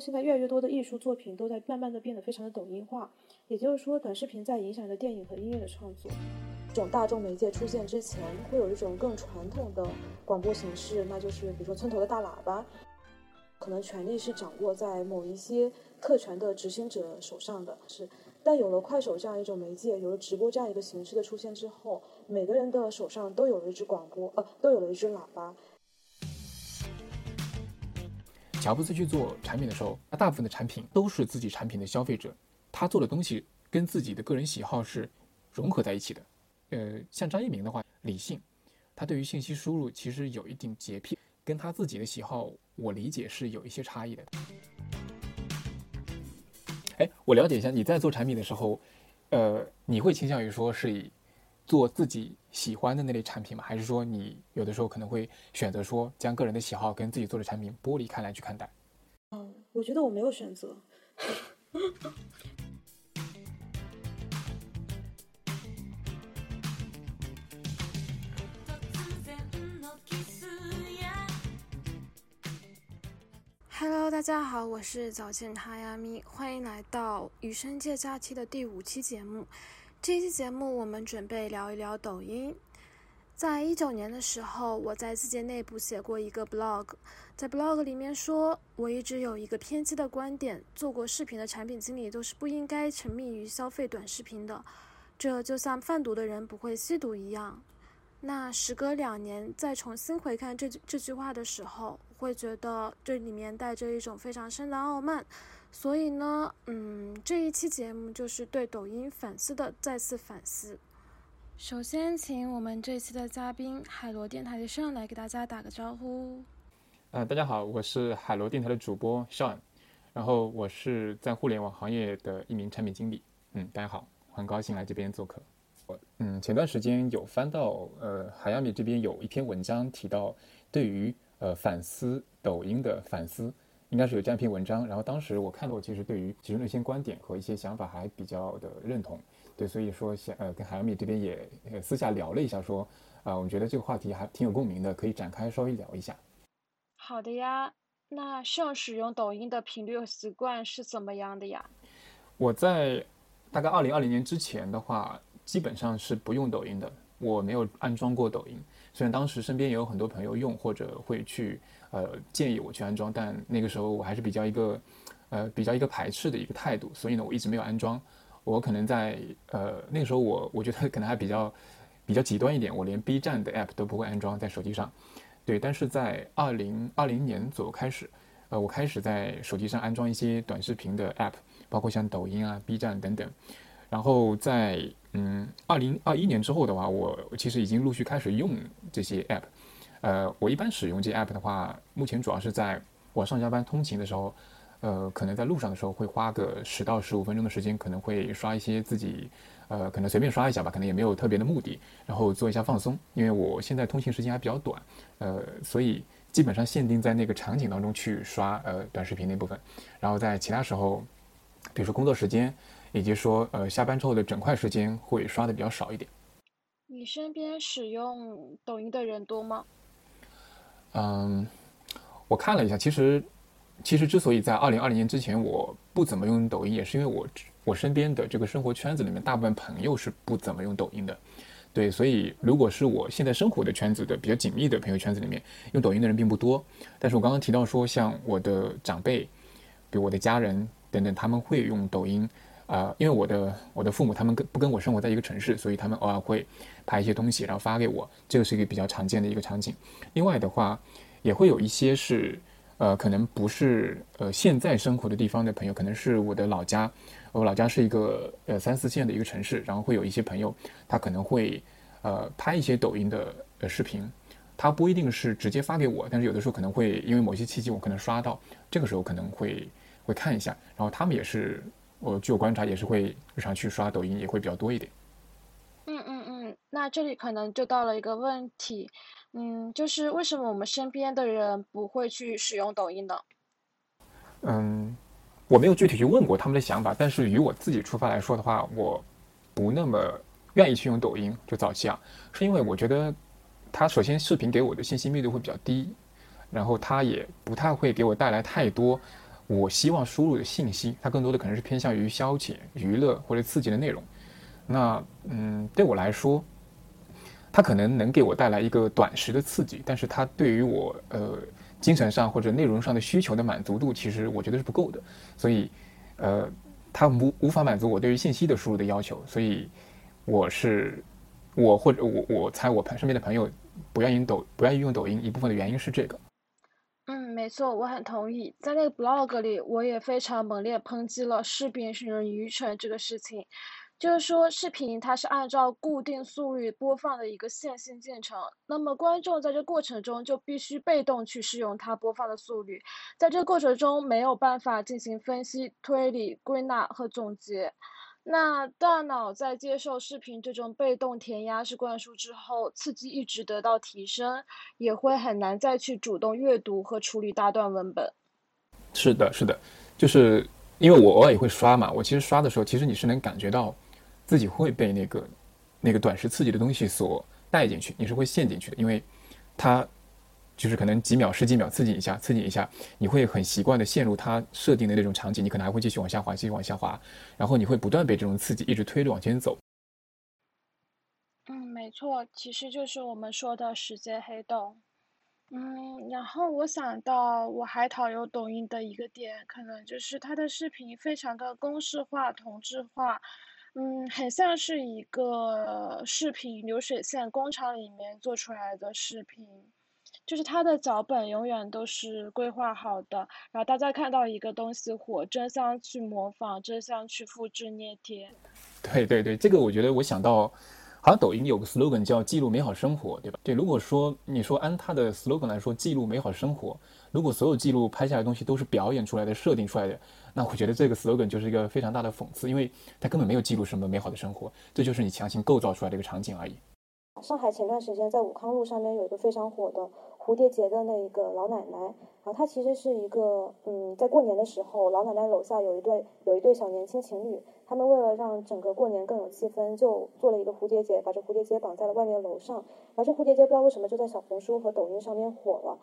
现在越来越多的艺术作品都在慢慢的变得非常的抖音化，也就是说，短视频在影响着电影和音乐的创作。这种大众媒介出现之前，会有一种更传统的广播形式，那就是比如说村头的大喇叭，可能权力是掌握在某一些特权的执行者手上的。是，但有了快手这样一种媒介，有了直播这样一个形式的出现之后，每个人的手上都有了一支广播，呃，都有了一支喇叭。乔布斯去做产品的时候，他大部分的产品都是自己产品的消费者，他做的东西跟自己的个人喜好是融合在一起的。呃，像张一鸣的话，理性，他对于信息输入其实有一定洁癖，跟他自己的喜好，我理解是有一些差异的。哎，我了解一下，你在做产品的时候，呃，你会倾向于说是以。做自己喜欢的那类产品吗？还是说你有的时候可能会选择说将个人的喜好跟自己做的产品剥离开来去看待？嗯，我觉得我没有选择。Hello，大家好，我是早见哈亚咪，欢迎来到余生界假期的第五期节目。这期节目我们准备聊一聊抖音。在一九年的时候，我在字节内部写过一个 blog，在 blog 里面说，我一直有一个偏激的观点：做过视频的产品经理都是不应该沉迷于消费短视频的，这就像贩毒的人不会吸毒一样。那时隔两年再重新回看这这句话的时候，会觉得这里面带着一种非常深的傲慢。所以呢，嗯，这一期节目就是对抖音反思的再次反思。首先，请我们这期的嘉宾海螺电台的 Sean 来给大家打个招呼。呃，大家好，我是海螺电台的主播 Sean，然后我是在互联网行业的一名产品经理。嗯，大家好，很高兴来这边做客。我嗯，前段时间有翻到呃海亚米这边有一篇文章提到对于呃反思抖音的反思。应该是有这样一篇文章，然后当时我看到，其实对于其中的一些观点和一些想法还比较的认同，对，所以说想呃跟海洋米这边也私下聊了一下，说啊，我觉得这个话题还挺有共鸣的，可以展开稍微聊一下。好的呀，那像使用抖音的频率和习惯是怎么样的呀？我在大概二零二零年之前的话，基本上是不用抖音的，我没有安装过抖音，虽然当时身边也有很多朋友用或者会去。呃，建议我去安装，但那个时候我还是比较一个，呃，比较一个排斥的一个态度，所以呢，我一直没有安装。我可能在呃那个时候，我我觉得可能还比较比较极端一点，我连 B 站的 app 都不会安装在手机上。对，但是在二零二零年左右开始，呃，我开始在手机上安装一些短视频的 app，包括像抖音啊、B 站等等。然后在嗯二零二一年之后的话，我其实已经陆续开始用这些 app。呃，我一般使用这 app 的话，目前主要是在我上下班通勤的时候，呃，可能在路上的时候会花个十到十五分钟的时间，可能会刷一些自己，呃，可能随便刷一下吧，可能也没有特别的目的，然后做一下放松。因为我现在通勤时间还比较短，呃，所以基本上限定在那个场景当中去刷呃短视频那部分，然后在其他时候，比如说工作时间，以及说呃下班之后的整块时间会刷的比较少一点。你身边使用抖音的人多吗？嗯，我看了一下，其实，其实之所以在二零二零年之前我不怎么用抖音，也是因为我我身边的这个生活圈子里面，大部分朋友是不怎么用抖音的，对，所以如果是我现在生活的圈子的比较紧密的朋友圈子里面，用抖音的人并不多。但是我刚刚提到说，像我的长辈，比如我的家人等等，他们会用抖音。啊，因为我的我的父母他们跟不跟我生活在一个城市，所以他们偶尔会拍一些东西，然后发给我，这个是一个比较常见的一个场景。另外的话，也会有一些是，呃，可能不是呃现在生活的地方的朋友，可能是我的老家，我老家是一个呃三四线的一个城市，然后会有一些朋友，他可能会呃拍一些抖音的呃视频，他不一定是直接发给我，但是有的时候可能会因为某些契机我可能刷到，这个时候可能会会看一下，然后他们也是。我据我观察，也是会日常去刷抖音，也会比较多一点。嗯嗯嗯，那这里可能就到了一个问题，嗯，就是为什么我们身边的人不会去使用抖音呢？嗯，我没有具体去问过他们的想法，但是与我自己出发来说的话，我不那么愿意去用抖音。就早期啊，是因为我觉得它首先视频给我的信息密度会比较低，然后它也不太会给我带来太多。我希望输入的信息，它更多的可能是偏向于消遣、娱乐或者刺激的内容。那嗯，对我来说，它可能能给我带来一个短时的刺激，但是它对于我呃精神上或者内容上的需求的满足度，其实我觉得是不够的。所以，呃，它无无法满足我对于信息的输入的要求。所以，我是我或者我我猜我朋身边的朋友不愿意抖不愿意用抖音，一部分的原因是这个。没错，我很同意。在那个 blog 里，我也非常猛烈抨击了视频使人愚蠢这个事情。就是说，视频它是按照固定速率播放的一个线性进程，那么观众在这过程中就必须被动去适用它播放的速率，在这过程中没有办法进行分析、推理、归纳和总结。那大脑在接受视频这种被动填鸭式灌输之后，刺激一直得到提升，也会很难再去主动阅读和处理大段文本。是的，是的，就是因为我偶尔也会刷嘛，我其实刷的时候，其实你是能感觉到自己会被那个那个短时刺激的东西所带进去，你是会陷进去的，因为它。就是可能几秒、十几秒刺激一下，刺激一下，你会很习惯的陷入它设定的那种场景，你可能还会继续往下滑，继续往下滑，然后你会不断被这种刺激一直推着往前走。嗯，没错，其实就是我们说的时间黑洞。嗯，然后我想到我还讨厌抖音的一个点，可能就是它的视频非常的公式化、同质化，嗯，很像是一个视频流水线工厂里面做出来的视频。就是它的脚本永远都是规划好的，然后大家看到一个东西火，争相去模仿，争相去复制捏贴。对对对，这个我觉得我想到，好像抖音有个 slogan 叫“记录美好生活”，对吧？对，如果说你说按它的 slogan 来说，记录美好生活，如果所有记录拍下来的东西都是表演出来的、设定出来的，那我觉得这个 slogan 就是一个非常大的讽刺，因为它根本没有记录什么美好的生活，这就是你强行构造出来的一个场景而已。上海前段时间在武康路上面有一个非常火的蝴蝶结的那一个老奶奶，然后她其实是一个，嗯，在过年的时候，老奶奶楼下有一对有一对小年轻情侣，他们为了让整个过年更有气氛，就做了一个蝴蝶结，把这蝴蝶结绑在了外面楼上，然后这蝴蝶结不知道为什么就在小红书和抖音上面火了。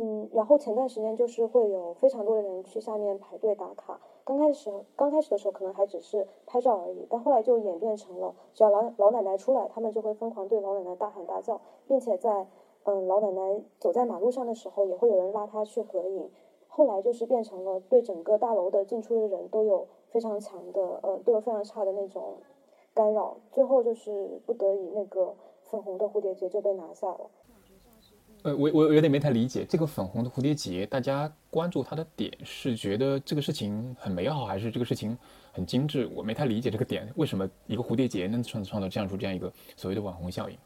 嗯，然后前段时间就是会有非常多的人去下面排队打卡。刚开始刚开始的时候可能还只是拍照而已，但后来就演变成了，只要老老奶奶出来，他们就会疯狂对老奶奶大喊大叫，并且在嗯老奶奶走在马路上的时候，也会有人拉她去合影。后来就是变成了对整个大楼的进出的人都有非常强的呃都有非常差的那种干扰，最后就是不得已那个粉红的蝴蝶结就被拿下了。呃，我我有点没太理解这个粉红的蝴蝶结，大家关注它的点是觉得这个事情很美好，还是这个事情很精致？我没太理解这个点，为什么一个蝴蝶结能创创造这样出这样一个所谓的网红效应？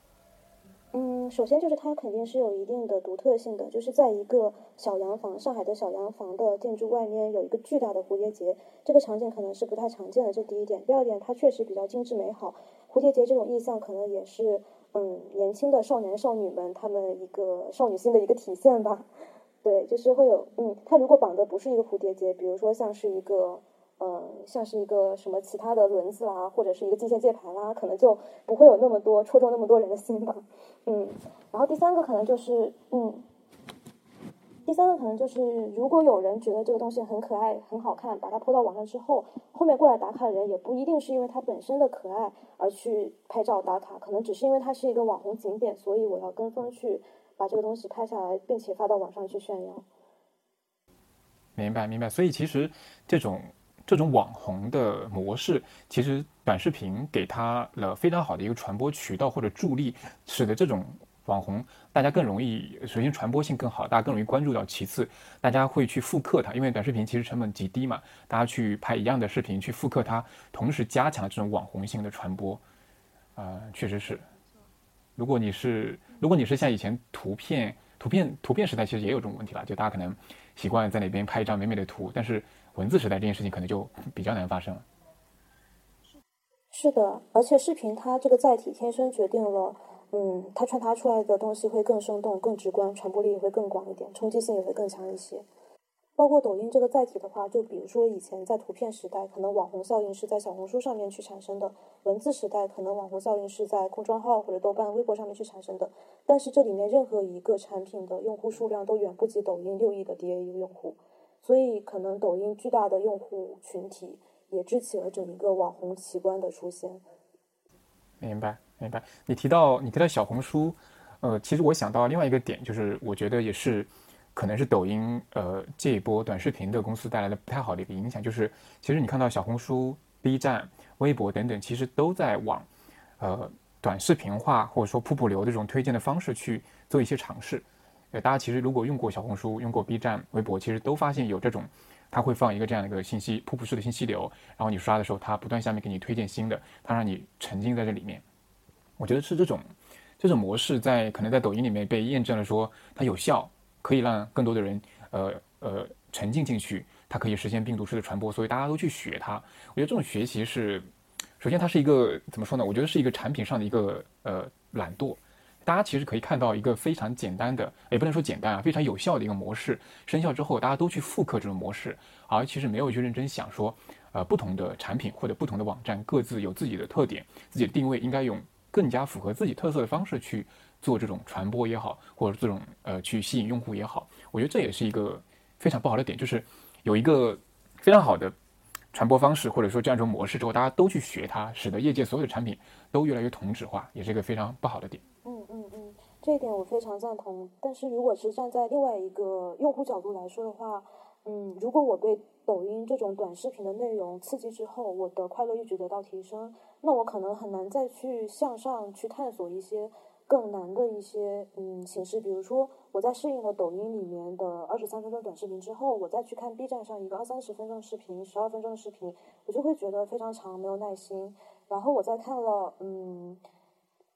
首先就是它肯定是有一定的独特性的，就是在一个小洋房，上海的小洋房的建筑外面有一个巨大的蝴蝶结，这个场景可能是不太常见的，这第一点。第二点，它确实比较精致美好，蝴蝶结这种意象可能也是。嗯，年轻的少年少女们，他们一个少女心的一个体现吧。对，就是会有，嗯，它如果绑的不是一个蝴蝶结，比如说像是一个，嗯，像是一个什么其他的轮子啦，或者是一个机械键盘啦，可能就不会有那么多戳中那么多人的心吧。嗯，然后第三个可能就是，嗯。第三个可能就是，如果有人觉得这个东西很可爱、很好看，把它铺到网上之后，后面过来打卡的人也不一定是因为它本身的可爱而去拍照打卡，可能只是因为它是一个网红景点，所以我要跟风去把这个东西拍下来，并且发到网上去炫耀。明白，明白。所以其实这种这种网红的模式，其实短视频给他了非常好的一个传播渠道或者助力，使得这种。网红，大家更容易，首先传播性更好，大家更容易关注到。其次，大家会去复刻它，因为短视频其实成本极低嘛，大家去拍一样的视频去复刻它，同时加强这种网红性的传播。啊，确实是。如果你是，如果你是像以前图片、图片、图片时代，其实也有这种问题了，就大家可能习惯在那边拍一张美美的图，但是文字时代这件事情可能就比较难发生了。是的，而且视频它这个载体天生决定了。嗯，它传达出来的东西会更生动、更直观，传播力也会更广一点，冲击性也会更强一些。包括抖音这个载体的话，就比如说以前在图片时代，可能网红效应是在小红书上面去产生的；文字时代，可能网红效应是在公众号或者豆瓣、微博上面去产生的。但是这里面任何一个产品的用户数量都远不及抖音六亿的 DAU 用户，所以可能抖音巨大的用户群体也支起了整一个网红奇观的出现。明白，明白。你提到你提到小红书，呃，其实我想到另外一个点，就是我觉得也是，可能是抖音呃这一波短视频的公司带来的不太好的一个影响，就是其实你看到小红书、B 站、微博等等，其实都在往呃短视频化或者说瀑布流的这种推荐的方式去做一些尝试。对，大家其实如果用过小红书、用过 B 站、微博，其实都发现有这种。它会放一个这样的一个信息瀑布式的信息流，然后你刷的时候，它不断下面给你推荐新的，它让你沉浸在这里面。我觉得是这种这种模式在可能在抖音里面被验证了，说它有效，可以让更多的人呃呃沉浸进去，它可以实现病毒式的传播，所以大家都去学它。我觉得这种学习是，首先它是一个怎么说呢？我觉得是一个产品上的一个呃懒惰。大家其实可以看到一个非常简单的，也不能说简单啊，非常有效的一个模式生效之后，大家都去复刻这种模式，而其实没有去认真想说，呃，不同的产品或者不同的网站各自有自己的特点，自己的定位应该用更加符合自己特色的方式去做这种传播也好，或者这种呃去吸引用户也好，我觉得这也是一个非常不好的点，就是有一个非常好的传播方式或者说这样一种模式之后，大家都去学它，使得业界所有的产品都越来越同质化，也是一个非常不好的点。嗯嗯嗯这一点我非常赞同，但是如果是站在另外一个用户角度来说的话，嗯，如果我对抖音这种短视频的内容刺激之后，我的快乐一直得到提升，那我可能很难再去向上去探索一些更难的一些嗯形式。比如说，我在适应了抖音里面的二十三分钟短视频之后，我再去看 B 站上一个二三十分钟视频、十二分钟的视频，我就会觉得非常长，没有耐心。然后我再看了嗯。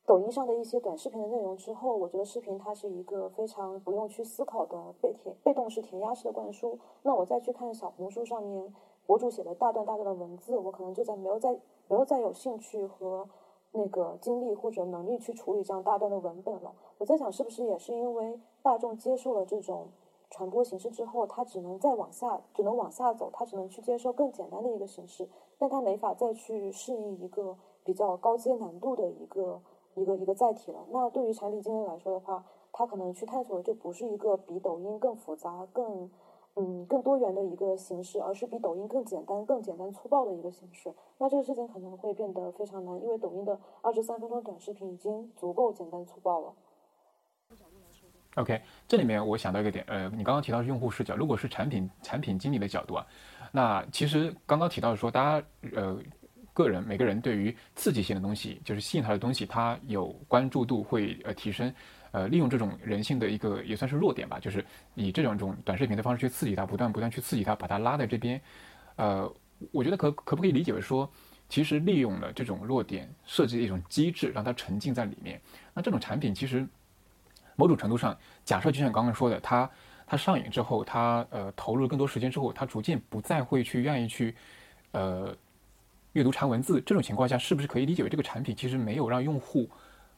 抖音上的一些短视频的内容之后，我觉得视频它是一个非常不用去思考的被填被动式填鸭式的灌输。那我再去看小红书上面博主写的大段大段的文字，我可能就在没有再没有再有兴趣和那个精力或者能力去处理这样大段的文本了。我在想，是不是也是因为大众接受了这种传播形式之后，他只能再往下，只能往下走，他只能去接受更简单的一个形式，但他没法再去适应一个比较高阶难度的一个。一个一个载体了。那对于产品经理来说的话，他可能去探索的就不是一个比抖音更复杂、更嗯更多元的一个形式，而是比抖音更简单、更简单粗暴的一个形式。那这个事情可能会变得非常难，因为抖音的二十三分钟短视频已经足够简单粗暴了。OK，这里面我想到一个点，呃，你刚刚提到是用户视角，如果是产品产品经理的角度啊，那其实刚刚提到说，大家呃。个人每个人对于刺激性的东西，就是吸引他的东西，他有关注度会呃提升，呃利用这种人性的一个也算是弱点吧，就是以这种种短视频的方式去刺激他，不断不断去刺激他，把他拉在这边，呃，我觉得可可不可以理解为说，其实利用了这种弱点，设计一种机制，让他沉浸在里面。那这种产品其实某种程度上，假设就像刚刚说的，他他上瘾之后，他呃投入更多时间之后，他逐渐不再会去愿意去呃。阅读长文字这种情况下，是不是可以理解为这个产品其实没有让用户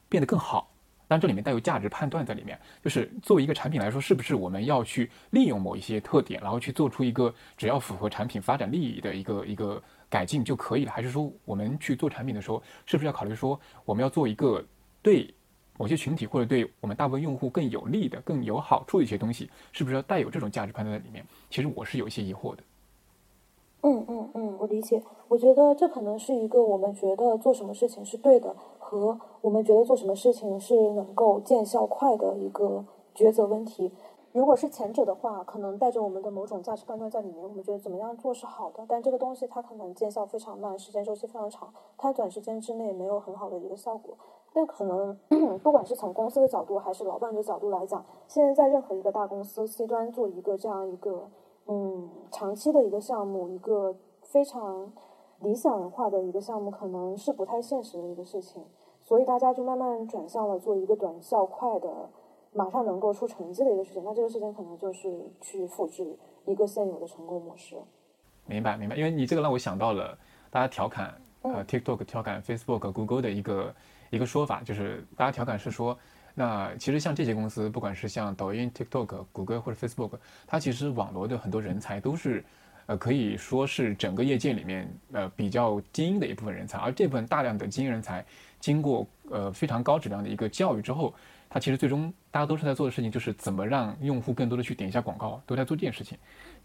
变得更好？但这里面带有价值判断在里面，就是作为一个产品来说，是不是我们要去利用某一些特点，然后去做出一个只要符合产品发展利益的一个一个改进就可以了？还是说我们去做产品的时候，是不是要考虑说我们要做一个对某些群体或者对我们大部分用户更有利的、更有好处的一些东西？是不是要带有这种价值判断在里面？其实我是有一些疑惑的。嗯嗯嗯，我理解。我觉得这可能是一个我们觉得做什么事情是对的，和我们觉得做什么事情是能够见效快的一个抉择问题。如果是前者的话，可能带着我们的某种价值判断在里面，我们觉得怎么样做是好的，但这个东西它可能见效非常慢，时间周期非常长，它短时间之内没有很好的一个效果。但可能 不管是从公司的角度还是老板的角度来讲，现在在任何一个大公司 C 端做一个这样一个。嗯，长期的一个项目，一个非常理想化的一个项目，可能是不太现实的一个事情，所以大家就慢慢转向了做一个短效快的，马上能够出成绩的一个事情。那这个事情可能就是去复制一个现有的成功模式。明白，明白。因为你这个让我想到了大家调侃呃 TikTok 调侃 Facebook、Google 的一个一个说法，就是大家调侃是说。那其实像这些公司，不管是像抖音、TikTok、谷歌或者 Facebook，它其实网罗的很多人才都是，呃，可以说是整个业界里面呃比较精英的一部分人才。而这部分大量的精英人才，经过呃非常高质量的一个教育之后，它其实最终大家都是在做的事情，就是怎么让用户更多的去点一下广告，都在做这件事情。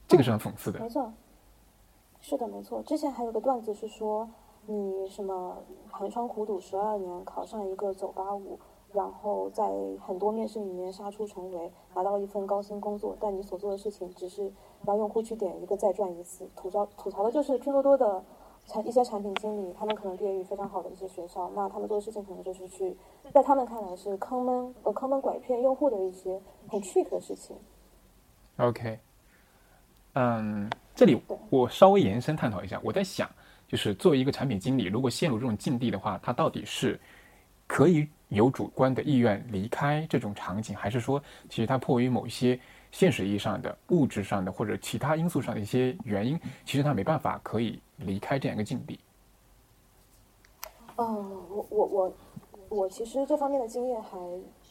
这个是很讽刺的。没错，是的，没错。之前还有个段子是说，你什么寒窗苦读十二年，考上一个九八五，然后在很多面试里面杀出重围，拿到了一份高薪工作，但你所做的事情只是让用户去点一个再赚一次。吐槽吐槽的就是拼多多的产一些产品经理，他们可能毕业于非常好的一些学校，那他们做的事情可能就是去在他们看来是坑蒙呃坑蒙拐骗用户的一些很 trick 的事情。OK，嗯，这里我稍微延伸探讨一下，我在想，就是作为一个产品经理，如果陷入这种境地的话，他到底是可以有主观的意愿离开这种场景，还是说，其实他迫于某一些现实意义上的、物质上的或者其他因素上的一些原因，其实他没办法可以离开这样一个境地？嗯，我我我我其实这方面的经验还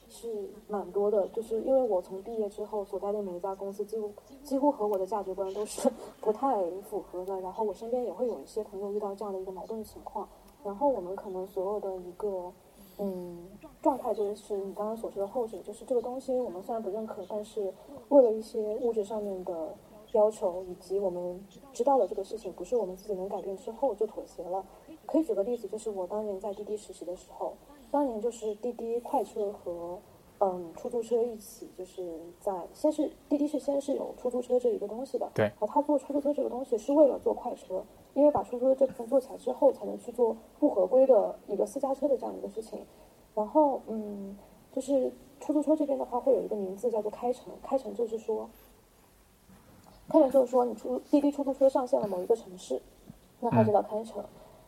是蛮多的，就是因为我从毕业之后所在的每一家公司，几乎几乎和我的价值观都是 不太符合的。然后我身边也会有一些朋友遇到这样的一个矛盾情况，然后我们可能所有的一个嗯状态就是你刚刚所说的后者，就是这个东西我们虽然不认可，但是为了一些物质上面的要求，以及我们知道了这个事情不是我们自己能改变之后，就妥协了。可以举个例子，就是我当年在滴滴实习的时候，当年就是滴滴快车和嗯出租车一起，就是在先是滴滴是先是有出租车这一个东西的，对然后他做出租车这个东西是为了做快车，因为把出租车这部分做起来之后，才能去做不合规的一个私家车的这样一个事情。然后嗯，就是出租车这边的话会有一个名字叫做开城，开城就是说，开城就是说你出滴滴出租车上线了某一个城市，那它就叫开城。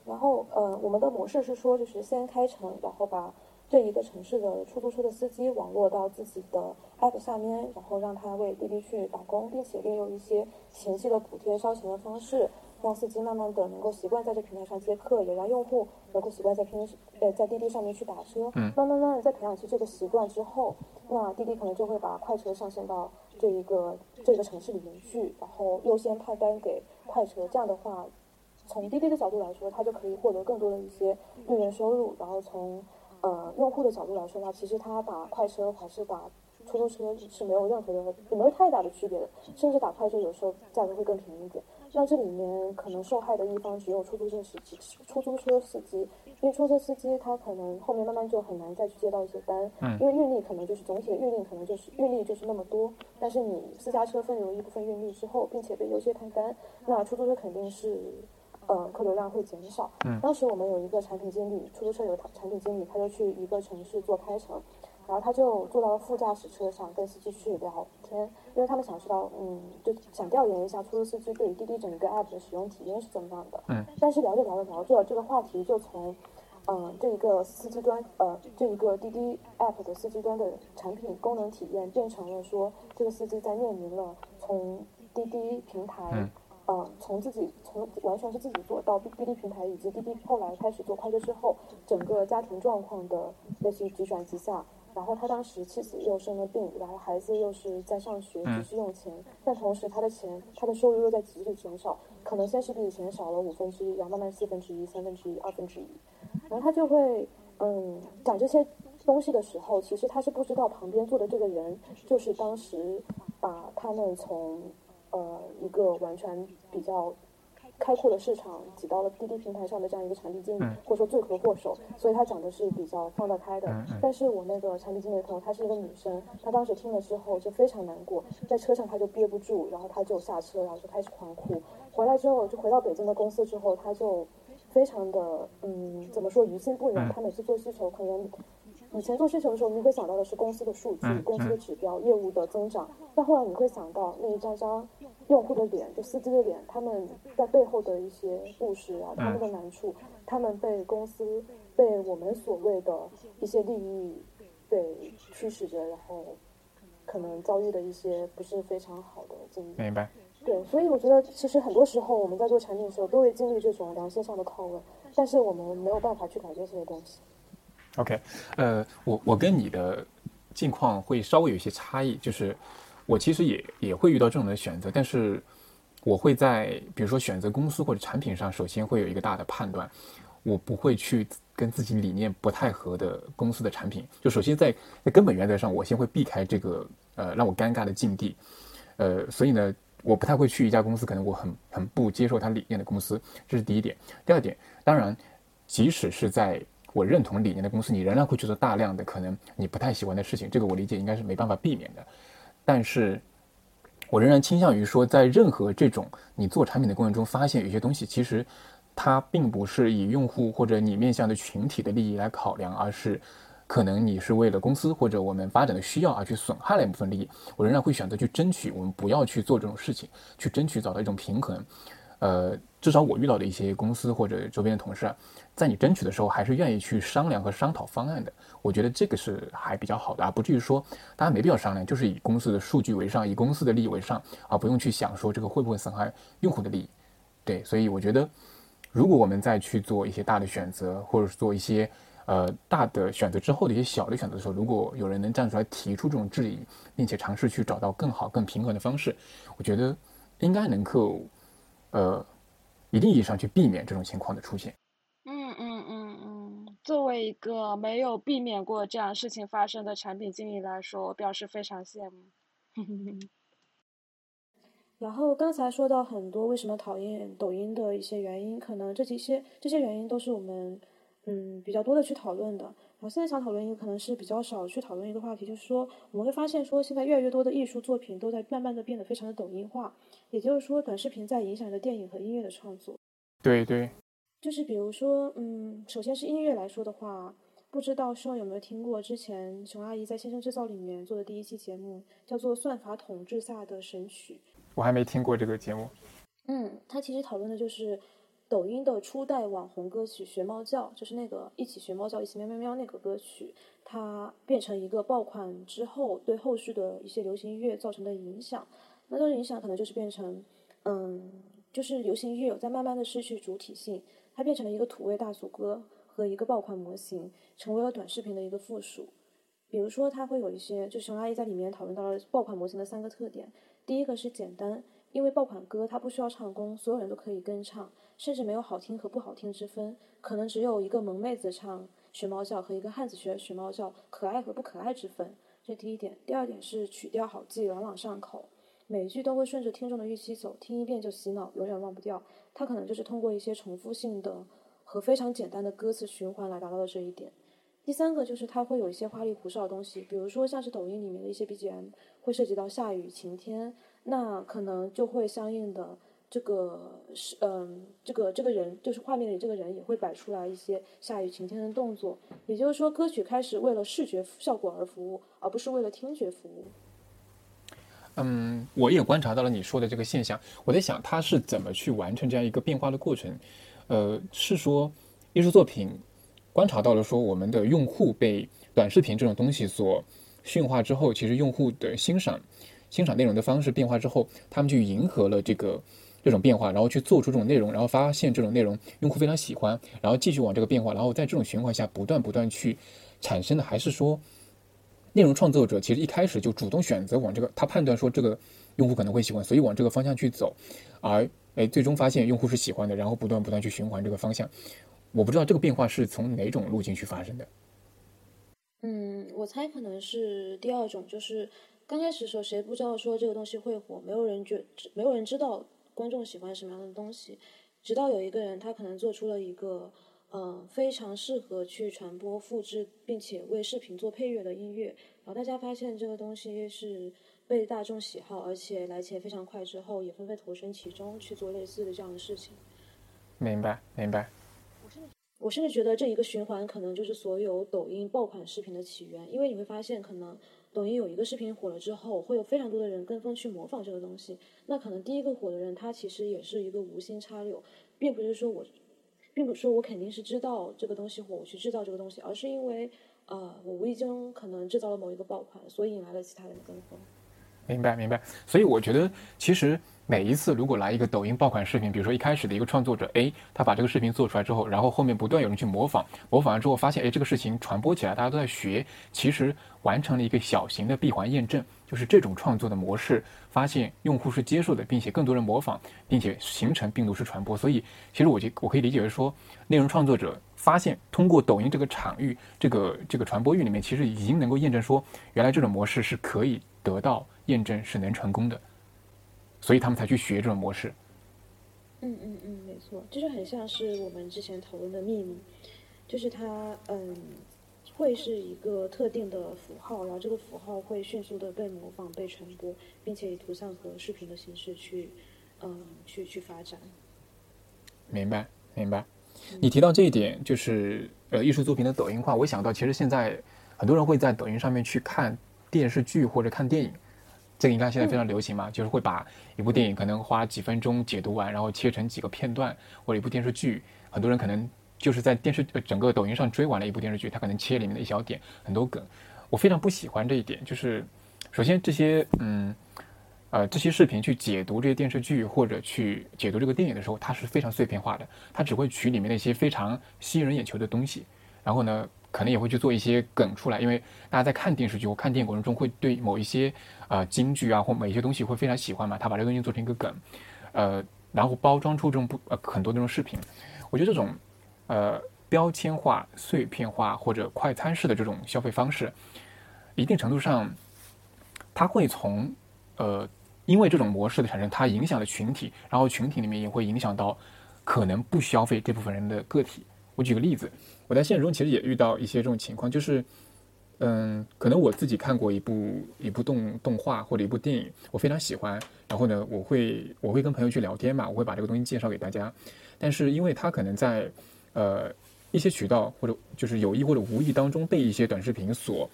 然后呃，我们的模式是说，就是先开城，然后把这一个城市的出租车的司机网络到自己的 app 下面，然后让他为滴滴去打工，并且利用一些前期的补贴烧钱的方式，让司机慢慢的能够习惯在这平台上接客，也让用户能够习惯在平呃在滴滴上面去打车。嗯慢慢慢的在培养起这个习惯之后，那滴滴可能就会把快车上线到这一个这个城市里面去，然后优先派单给快车。这样的话，从滴滴的角度来说，它就可以获得更多的一些运营收入。然后从呃用户的角度来说呢，其实他打快车还是打出租车是没有任何的，也没有太大的区别的，甚至打快车有时候价格会更便宜一点。那这里面可能受害的一方只有出租车司机，出租车司机，因为出租车司机他可能后面慢慢就很难再去接到一些单，嗯因为运力可能就是总体的运力可能就是运力就是那么多，但是你私家车分流一部分运力之后，并且被优先派单，那出租车肯定是。呃，客流量会减少。嗯当时我们有一个产品经理，出租车有产品经理，他就去一个城市做开城，然后他就坐到了副驾驶车上跟司机去聊天，因为他们想知道，嗯，就想调研一下出租司机对于滴滴整个 app 的使用体验是怎么样的。嗯。但是聊着聊着聊着，这个话题就从，嗯、这一个司机端，呃，这一个滴滴 app 的司机端的产品功能体验，变成了说这个司机在面临了从滴滴平台。嗯呃，从自己从完全是自己做到滴滴平台以及滴滴后来开始做快车之后，整个家庭状况的类似于急转直下。然后他当时妻子又生了病，然后孩子又是在上学，嗯。急需用钱，但同时他的钱，他的收入又在急剧减少，可能先是比以前少了五分之一，然后慢慢四分之一、三分之一、二分之一，然后他就会嗯讲这些东西的时候，其实他是不知道旁边坐的这个人就是当时把他们从呃一个完全比较开阔的市场挤到了滴滴平台上的这样一个产品经理，嗯或者说罪魁祸首，所以他讲的是比较放得开的。嗯嗯但是我那个产品经理的朋友，她是一个女生，她当时听了之后就非常难过，在车上她就憋不住，然后她就下车，然后就开始狂哭。回来之后，就回到北京的公司之后，她就非常的嗯，怎么说于心不忍。嗯她每次做需求，可能以前做需求的时候，你会想到的是公司的数据嗯、公司的指标、业务的增长，但后来你会想到那一张张用户的脸，就司机的脸，他们在背后的一些故事啊，他们的难处，他们被公司、被我们所谓的一些利益被驱使着，然后可能遭遇的一些不是非常好的经历。明白。对，所以我觉得其实很多时候我们在做产品的时候都会经历这种良心上的拷问，但是我们没有办法去改变这些东西。OK，呃，我我跟你的境况会稍微有一些差异，就是我其实也也会遇到这种的选择，但是我会在比如说选择公司或者产品上，首先会有一个大的判断，我不会去跟自己理念不太合的公司的产品，就首先在在根本原则上，我先会避开这个呃让我尴尬的境地，呃，所以呢，我不太会去一家公司，可能我很很不接受他理念的公司，这是第一点。第二点，当然，即使是在我认同理念的公司，你仍然会去做大量的可能你不太喜欢的事情，这个我理解应该是没办法避免的。但是，我仍然倾向于说，在任何这种你做产品的过程中，发现有些东西其实它并不是以用户或者你面向的群体的利益来考量，而是。可能你是为了公司或者我们发展的需要而去损害了一部分利益，我仍然会选择去争取，我们不要去做这种事情，去争取找到一种平衡。呃，至少我遇到的一些公司或者周边的同事，啊，在你争取的时候，还是愿意去商量和商讨方案的。我觉得这个是还比较好的，啊不至于说大家没必要商量，就是以公司的数据为上，以公司的利益为上，而不用去想说这个会不会损害用户的利益。对，所以我觉得，如果我们再去做一些大的选择，或者是做一些。呃，大的选择之后的一些小的选择的时候，如果有人能站出来提出这种质疑，并且尝试去找到更好、更平衡的方式，我觉得应该能够，呃，一定意义上去避免这种情况的出现。嗯嗯嗯嗯，作为一个没有避免过这样事情发生的产品经理来说，我表示非常羡慕。然后刚才说到很多为什么讨厌抖音的一些原因，可能这几些这些原因都是我们。嗯，比较多的去讨论的。然后现在想讨论一个可能是比较少去讨论一个话题，就是说我们会发现说现在越来越多的艺术作品都在慢慢的变得非常的抖音化，也就是说短视频在影响着电影和音乐的创作。对对，就是比如说，嗯，首先是音乐来说的话，不知道说有没有听过之前熊阿姨在《先生制造》里面做的第一期节目，叫做《算法统治下的神曲》。我还没听过这个节目。嗯，它其实讨论的就是。抖音的初代网红歌曲《学猫叫》，就是那个一起学猫叫，一起喵喵喵那个歌曲，它变成一个爆款之后，对后续的一些流行音乐造成的影响。那这种影响可能就是变成，嗯，就是流行音乐有在慢慢的失去主体性，它变成了一个土味大俗歌和一个爆款模型，成为了短视频的一个附属。比如说，它会有一些，就熊阿姨在里面讨论到了爆款模型的三个特点。第一个是简单，因为爆款歌它不需要唱功，所有人都可以跟唱。甚至没有好听和不好听之分，可能只有一个萌妹子唱学猫叫和一个汉子学学猫叫可爱和不可爱之分。这第一点。第二点是曲调好记，朗朗上口，每一句都会顺着听众的预期走，听一遍就洗脑，永远忘不掉。它可能就是通过一些重复性的和非常简单的歌词循环来达到的这一点。第三个就是它会有一些花里胡哨的东西，比如说像是抖音里面的一些 BGM 会涉及到下雨、晴天，那可能就会相应的。这个是嗯，这个这个人就是画面里这个人也会摆出来一些下雨晴天的动作，也就是说，歌曲开始为了视觉效果而服务，而不是为了听觉服务。嗯，我也观察到了你说的这个现象，我在想他是怎么去完成这样一个变化的过程？呃，是说艺术作品观察到了说我们的用户被短视频这种东西所驯化之后，其实用户的欣赏欣赏内容的方式变化之后，他们去迎合了这个。这种变化，然后去做出这种内容，然后发现这种内容用户非常喜欢，然后继续往这个变化，然后在这种循环下不断不断去产生的，还是说内容创作者其实一开始就主动选择往这个，他判断说这个用户可能会喜欢，所以往这个方向去走，而哎最终发现用户是喜欢的，然后不断不断去循环这个方向。我不知道这个变化是从哪种路径去发生的。嗯，我猜可能是第二种，就是刚开始的时候谁不知道说这个东西会火，没有人觉，没有人知道。观众喜欢什么样的东西？直到有一个人，他可能做出了一个，嗯，非常适合去传播、复制，并且为视频做配乐的音乐。然后大家发现这个东西是被大众喜好，而且来钱非常快，之后也纷纷投身其中去做类似的这样的事情。明白，明白。我甚至我甚至觉得这一个循环可能就是所有抖音爆款视频的起源，因为你会发现可能。抖音有一个视频火了之后，会有非常多的人跟风去模仿这个东西。那可能第一个火的人，他其实也是一个无心插柳，并不是说我，并不是说我肯定是知道这个东西火，我去制造这个东西，而是因为，呃，我无意中可能制造了某一个爆款，所以引来了其他人的跟风。明白，明白。所以我觉得，其实。每一次如果来一个抖音爆款视频，比如说一开始的一个创作者 A，他把这个视频做出来之后，然后后面不断有人去模仿，模仿完之后发现，哎，这个事情传播起来，大家都在学，其实完成了一个小型的闭环验证，就是这种创作的模式，发现用户是接受的，并且更多人模仿，并且形成病毒式传播。所以，其实我觉我可以理解为说，内容创作者发现通过抖音这个场域，这个这个传播域里面，其实已经能够验证说，原来这种模式是可以得到验证，是能成功的。所以他们才去学这种模式。嗯嗯嗯，没错，这就很像是我们之前讨论的秘密，就是它嗯会是一个特定的符号，然后这个符号会迅速的被模仿、被传播，并且以图像和视频的形式去嗯去去发展。明白，明白。你提到这一点，就是呃艺术作品的抖音化，我想到其实现在很多人会在抖音上面去看电视剧或者看电影。这个你看现在非常流行嘛，就是会把一部电影可能花几分钟解读完，然后切成几个片段，或者一部电视剧，很多人可能就是在电视整个抖音上追完了一部电视剧，他可能切里面的一小点，很多梗。我非常不喜欢这一点，就是首先这些嗯呃这些视频去解读这些电视剧或者去解读这个电影的时候，它是非常碎片化的，它只会取里面的一些非常吸引人眼球的东西，然后呢。可能也会去做一些梗出来，因为大家在看电视剧或看电影过程中，会对某一些呃京剧啊或某一些东西会非常喜欢嘛。他把这个东西做成一个梗，呃，然后包装出这种不呃很多这种视频。我觉得这种呃标签化、碎片化或者快餐式的这种消费方式，一定程度上，它会从呃因为这种模式的产生，它影响了群体，然后群体里面也会影响到可能不消费这部分人的个体。我举个例子。我在现实中其实也遇到一些这种情况，就是，嗯，可能我自己看过一部一部动动画或者一部电影，我非常喜欢，然后呢，我会我会跟朋友去聊天嘛，我会把这个东西介绍给大家，但是因为他可能在呃一些渠道或者就是有意或者无意当中被一些短视频所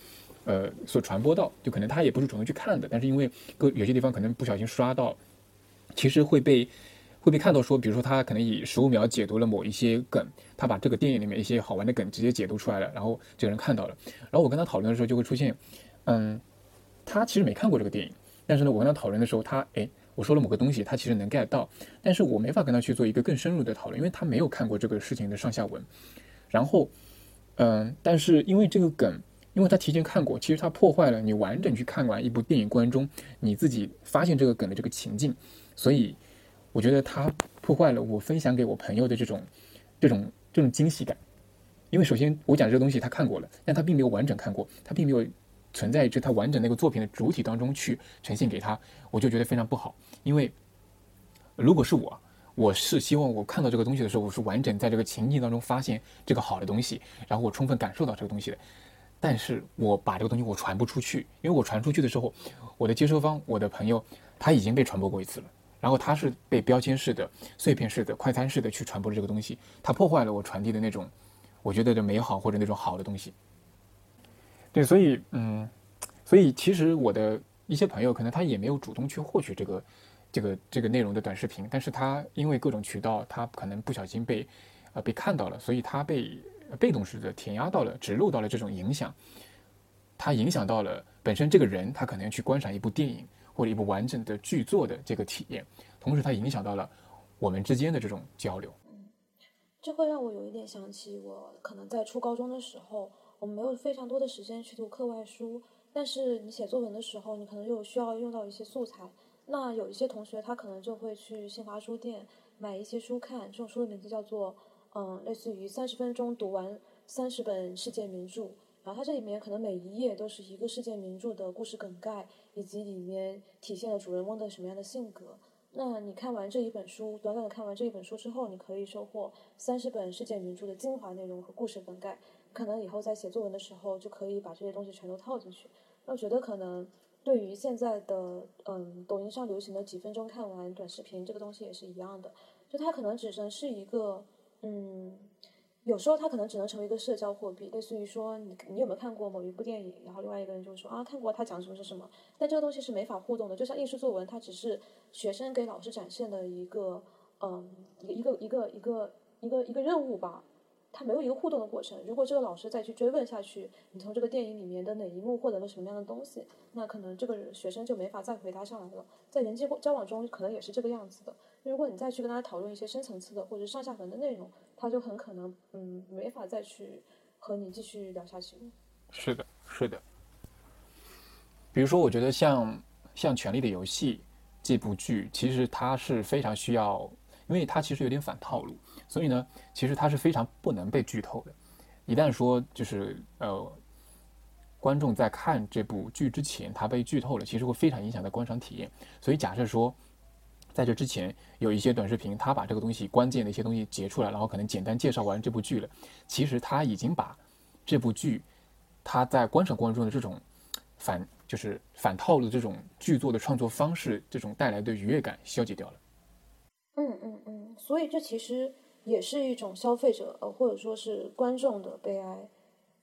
呃所传播到，就可能他也不是主动去看的，但是因为各有些地方可能不小心刷到，其实会被。会被看到说，比如说他可能以十五秒解读了某一些梗，他把这个电影里面一些好玩的梗直接解读出来了，然后这个人看到了，然后我跟他讨论的时候就会出现，嗯，他其实没看过这个电影，但是呢，我跟他讨论的时候，他哎，我说了某个东西，他其实能 get 到，但是我没法跟他去做一个更深入的讨论，因为他没有看过这个事情的上下文，然后，嗯，但是因为这个梗，因为他提前看过，其实他破坏了你完整去看完一部电影过程中你自己发现这个梗的这个情境，所以。我觉得它破坏了我分享给我朋友的这种、这种、这种惊喜感，因为首先我讲这个东西他看过了，但他并没有完整看过，他并没有存在于他完整那个作品的主体当中去呈现给他，我就觉得非常不好。因为如果是我，我是希望我看到这个东西的时候，我是完整在这个情境当中发现这个好的东西，然后我充分感受到这个东西的。但是我把这个东西我传不出去，因为我传出去的时候，我的接收方、我的朋友他已经被传播过一次了。然后它是被标签式的、碎片式的、快餐式的去传播这个东西，它破坏了我传递的那种，我觉得的美好或者那种好的东西。对，所以嗯，所以其实我的一些朋友可能他也没有主动去获取这个、这个、这个内容的短视频，但是他因为各种渠道，他可能不小心被呃被看到了，所以他被被动式的填压到了、植入到了这种影响，他影响到了本身这个人，他可能去观赏一部电影。或者一部完整的剧作的这个体验，同时它影响到了我们之间的这种交流。嗯，这会让我有一点想起我可能在初高中的时候，我们没有非常多的时间去读课外书，但是你写作文的时候，你可能又需要用到一些素材。那有一些同学他可能就会去新华书店买一些书看，这种书的名字叫做嗯，类似于三十分钟读完三十本世界名著。然后它这里面可能每一页都是一个世界名著的故事梗概，以及里面体现了主人翁的什么样的性格。那你看完这一本书，短短的看完这一本书之后，你可以收获三十本世界名著的精华内容和故事梗概。可能以后在写作文的时候，就可以把这些东西全都套进去。那我觉得可能对于现在的嗯抖音上流行的几分钟看完短视频这个东西也是一样的，就它可能只能是一个嗯。有时候它可能只能成为一个社交货币，类似于说你你有没有看过某一部电影，然后另外一个人就说啊看过，他讲什么是什么，但这个东西是没法互动的，就像艺术作文，它只是学生给老师展现的一个嗯一个一个一个一个一个任务吧。他没有一个互动的过程。如果这个老师再去追问下去，你从这个电影里面的哪一幕获得了什么样的东西，那可能这个学生就没法再回答上来了。在人际交往中，可能也是这个样子的。如果你再去跟他讨论一些深层次的或者上下文的内容，他就很可能嗯没法再去和你继续聊下去。是的，是的。比如说，我觉得像像《权力的游戏》这部剧，其实它是非常需要，因为它其实有点反套路。所以呢，其实它是非常不能被剧透的。一旦说就是呃，观众在看这部剧之前，它被剧透了，其实会非常影响的观赏体验。所以假设说，在这之前有一些短视频，他把这个东西关键的一些东西截出来，然后可能简单介绍完这部剧了。其实他已经把这部剧他在观赏过程中的这种反就是反套路这种剧作的创作方式，这种带来的愉悦感消解掉了。嗯嗯嗯，所以这其实也是一种消费者呃或者说是观众的悲哀，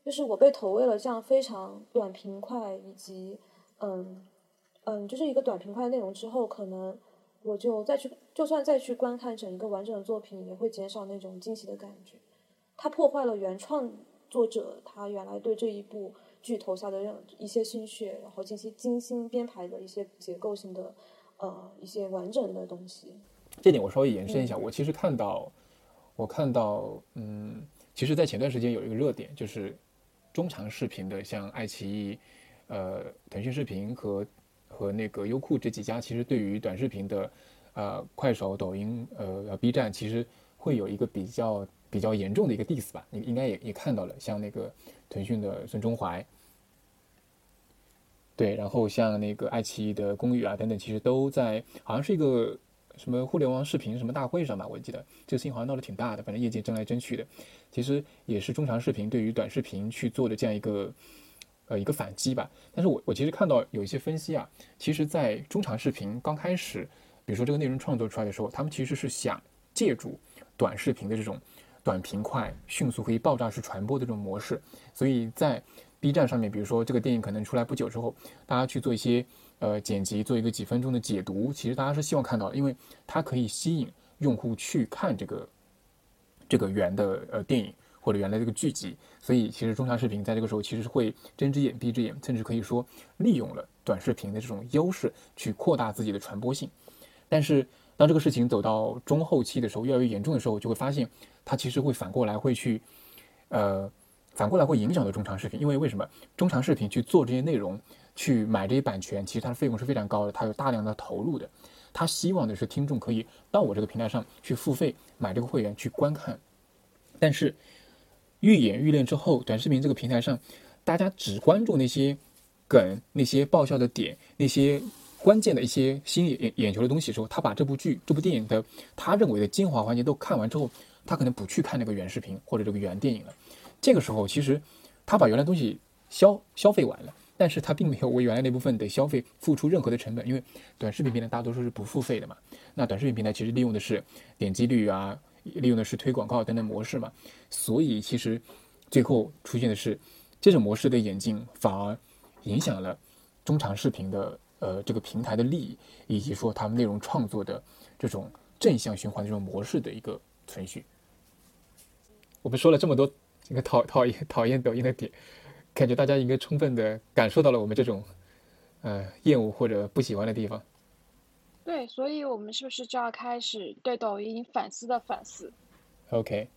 就是我被投喂了这样非常短平快以及嗯嗯就是一个短平快的内容之后，可能我就再去就算再去观看整一个完整的作品，也会减少那种惊喜的感觉。它破坏了原创作者他原来对这一部。剧投下的任一些心血，然后进行精心编排的一些结构性的，呃，一些完整的东西。这点我稍微延伸一下，我其实看到，我看到，嗯，其实，在前段时间有一个热点，就是中长视频的，像爱奇艺、呃，腾讯视频和和那个优酷这几家，其实对于短视频的，呃，快手、抖音、呃，B 站，其实会有一个比较比较严重的一个 diss 吧？你应该也也看到了，像那个。腾讯的孙中怀，对，然后像那个爱奇艺的公寓啊等等，其实都在，好像是一个什么互联网视频什么大会上吧，我记得这个事情好像闹得挺大的，反正业界争来争去的，其实也是中长视频对于短视频去做的这样一个呃一个反击吧。但是我我其实看到有一些分析啊，其实，在中长视频刚开始，比如说这个内容创作出来的时候，他们其实是想借助短视频的这种。短平快、迅速可以爆炸式传播的这种模式，所以在 B 站上面，比如说这个电影可能出来不久之后，大家去做一些呃剪辑，做一个几分钟的解读，其实大家是希望看到，因为它可以吸引用户去看这个这个原的呃电影或者原来这个剧集，所以其实中长视频在这个时候其实是会睁只眼闭只眼，甚至可以说利用了短视频的这种优势去扩大自己的传播性，但是。当这个事情走到中后期的时候，越来越严重的时候，就会发现它其实会反过来会去，呃，反过来会影响到中长视频。因为为什么中长视频去做这些内容，去买这些版权，其实它的费用是非常高的，它有大量的投入的。他希望的是听众可以到我这个平台上去付费买这个会员去观看。但是愈演愈烈之后，短视频这个平台上，大家只关注那些梗、那些爆笑的点、那些。关键的一些吸引眼眼球的东西的时候，他把这部剧、这部电影的他认为的精华环节都看完之后，他可能不去看那个原视频或者这个原电影了。这个时候，其实他把原来东西消消费完了，但是他并没有为原来那部分的消费付出任何的成本，因为短视频平台大多数是不付费的嘛。那短视频平台其实利用的是点击率啊，利用的是推广告等等模式嘛。所以其实最后出现的是这种模式的演进，反而影响了中长视频的。呃，这个平台的利益，以及说他们内容创作的这种正向循环的这种模式的一个存续。我们说了这么多这个讨讨厌讨厌抖音的点，感觉大家应该充分的感受到了我们这种呃厌恶或者不喜欢的地方。对，所以我们是不是就要开始对抖音反思的反思？OK，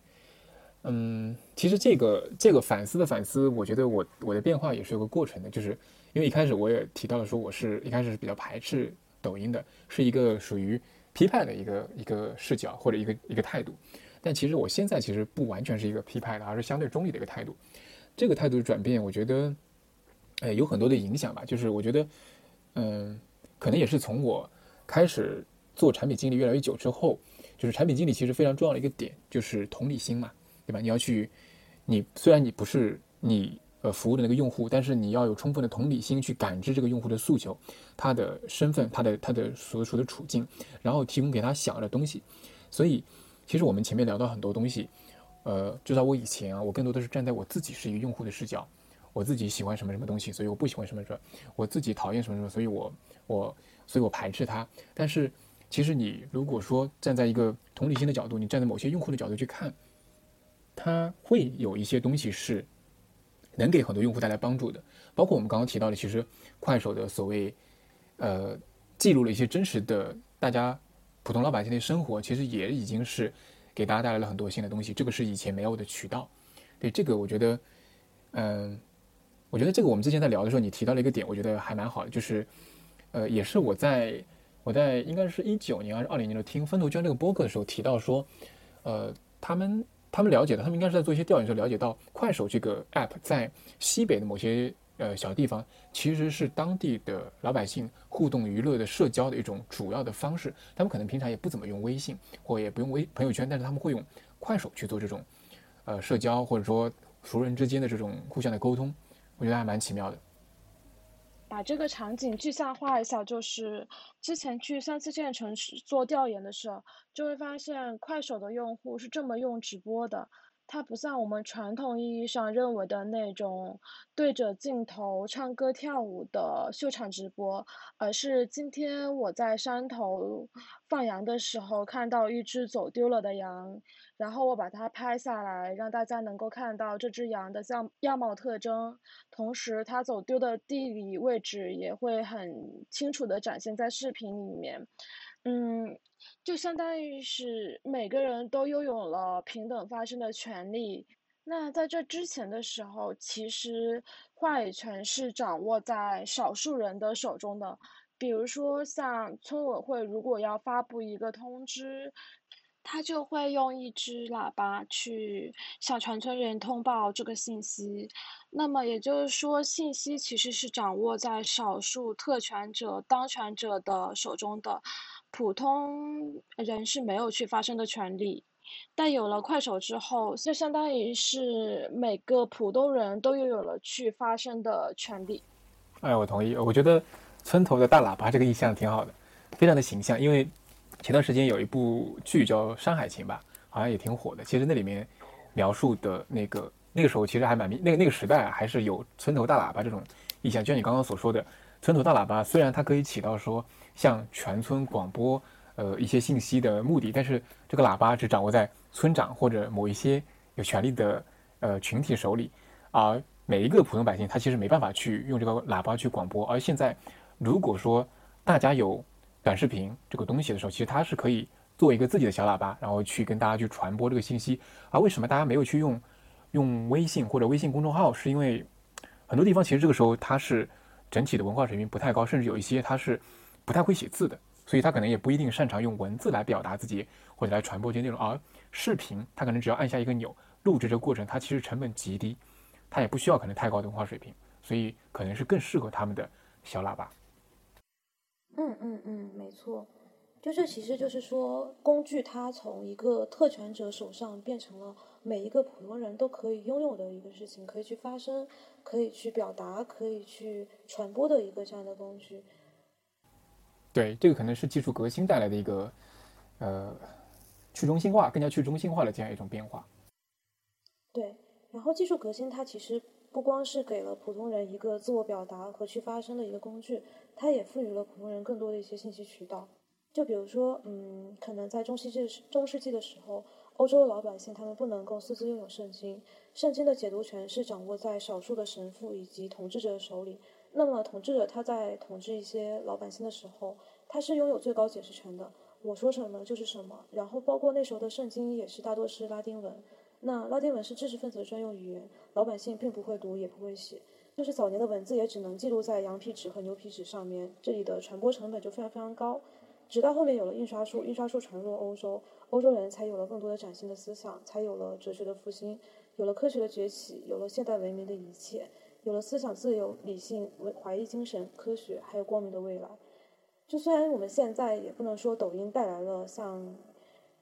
嗯，其实这个这个反思的反思，我觉得我我的变化也是有个过程的，就是。因为一开始我也提到了说，我是一开始是比较排斥抖音的，是一个属于批判的一个一个视角或者一个一个态度。但其实我现在其实不完全是一个批判的，而是相对中立的一个态度。这个态度的转变，我觉得，呃，有很多的影响吧。就是我觉得，嗯，可能也是从我开始做产品经理越来越久之后，就是产品经理其实非常重要的一个点就是同理心嘛，对吧？你要去，你虽然你不是你。呃，服务的那个用户，但是你要有充分的同理心去感知这个用户的诉求，他的身份，他的他的所处的处境，然后提供给他想要的东西。所以，其实我们前面聊到很多东西，呃，就在我以前啊，我更多的是站在我自己是一个用户的视角，我自己喜欢什么什么东西，所以我不喜欢什么什么，我自己讨厌什么什么，所以我我所以我排斥它。但是，其实你如果说站在一个同理心的角度，你站在某些用户的角度去看，它会有一些东西是。能给很多用户带来帮助的，包括我们刚刚提到的，其实快手的所谓，呃，记录了一些真实的大家普通老百姓的生活，其实也已经是给大家带来了很多新的东西。这个是以前没有的渠道。对这个，我觉得，嗯，我觉得这个我们之前在聊的时候，你提到了一个点，我觉得还蛮好的，就是，呃，也是我在我在应该是一九年还是二零年的听分头捐这个播客的时候提到说，呃，他们。他们了解的，他们应该是在做一些调研的时候了解到，快手这个 app 在西北的某些呃小地方，其实是当地的老百姓互动娱乐的社交的一种主要的方式。他们可能平常也不怎么用微信，或也不用微朋友圈，但是他们会用快手去做这种呃社交，或者说熟人之间的这种互相的沟通，我觉得还蛮奇妙的。把这个场景具象化一下，就是之前去三四线城市做调研的时候，就会发现快手的用户是这么用直播的。它不像我们传统意义上认为的那种对着镜头唱歌跳舞的秀场直播，而是今天我在山头放羊的时候看到一只走丢了的羊，然后我把它拍下来，让大家能够看到这只羊的样样貌特征，同时它走丢的地理位置也会很清楚的展现在视频里面。嗯，就相当于是每个人都拥有了平等发声的权利。那在这之前的时候，其实话语权是掌握在少数人的手中的。比如说，像村委会如果要发布一个通知，他就会用一支喇叭去向全村人通报这个信息。那么也就是说，信息其实是掌握在少数特权者、当权者的手中的。普通人是没有去发声的权利，但有了快手之后，就相当于是每个普通人都拥有了去发声的权利。哎，我同意。我觉得村头的大喇叭这个意象挺好的，非常的形象。因为前段时间有一部剧叫《山海情》吧，好像也挺火的。其实那里面描述的那个那个时候，其实还蛮那个那个时代还是有村头大喇叭这种意象。就像你刚刚所说的，村头大喇叭虽然它可以起到说。向全村广播，呃，一些信息的目的，但是这个喇叭只掌握在村长或者某一些有权利的呃群体手里，而每一个普通百姓他其实没办法去用这个喇叭去广播。而现在，如果说大家有短视频这个东西的时候，其实它是可以做一个自己的小喇叭，然后去跟大家去传播这个信息。而为什么大家没有去用用微信或者微信公众号？是因为很多地方其实这个时候它是整体的文化水平不太高，甚至有一些它是。不太会写字的，所以他可能也不一定擅长用文字来表达自己或者来传播这些内容。而视频，他可能只要按下一个钮，录制这个过程，它其实成本极低，它也不需要可能太高的文化水平，所以可能是更适合他们的小喇叭。嗯嗯嗯，没错，就这其实就是说，工具它从一个特权者手上变成了每一个普通人都可以拥有的一个事情，可以去发声，可以去表达，可以去传播的一个这样的工具。对，这个可能是技术革新带来的一个，呃，去中心化、更加去中心化的这样一种变化。对，然后技术革新它其实不光是给了普通人一个自我表达和去发声的一个工具，它也赋予了普通人更多的一些信息渠道。就比如说，嗯，可能在中世纪中世纪的时候，欧洲的老百姓他们不能够私自拥有圣经，圣经的解读权是掌握在少数的神父以及统治者的手里。那么，统治者他在统治一些老百姓的时候，他是拥有最高解释权的。我说什么就是什么。然后，包括那时候的圣经也是大多是拉丁文。那拉丁文是知识分子的专用语言，老百姓并不会读，也不会写。就是早年的文字也只能记录在羊皮纸和牛皮纸上面，这里的传播成本就非常非常高。直到后面有了印刷术，印刷术传入欧洲，欧洲人才有了更多的崭新的思想，才有了哲学的复兴，有了科学的崛起，有了现代文明的一切。有了思想自由、理性、怀疑精神、科学，还有光明的未来。就虽然我们现在也不能说抖音带来了像，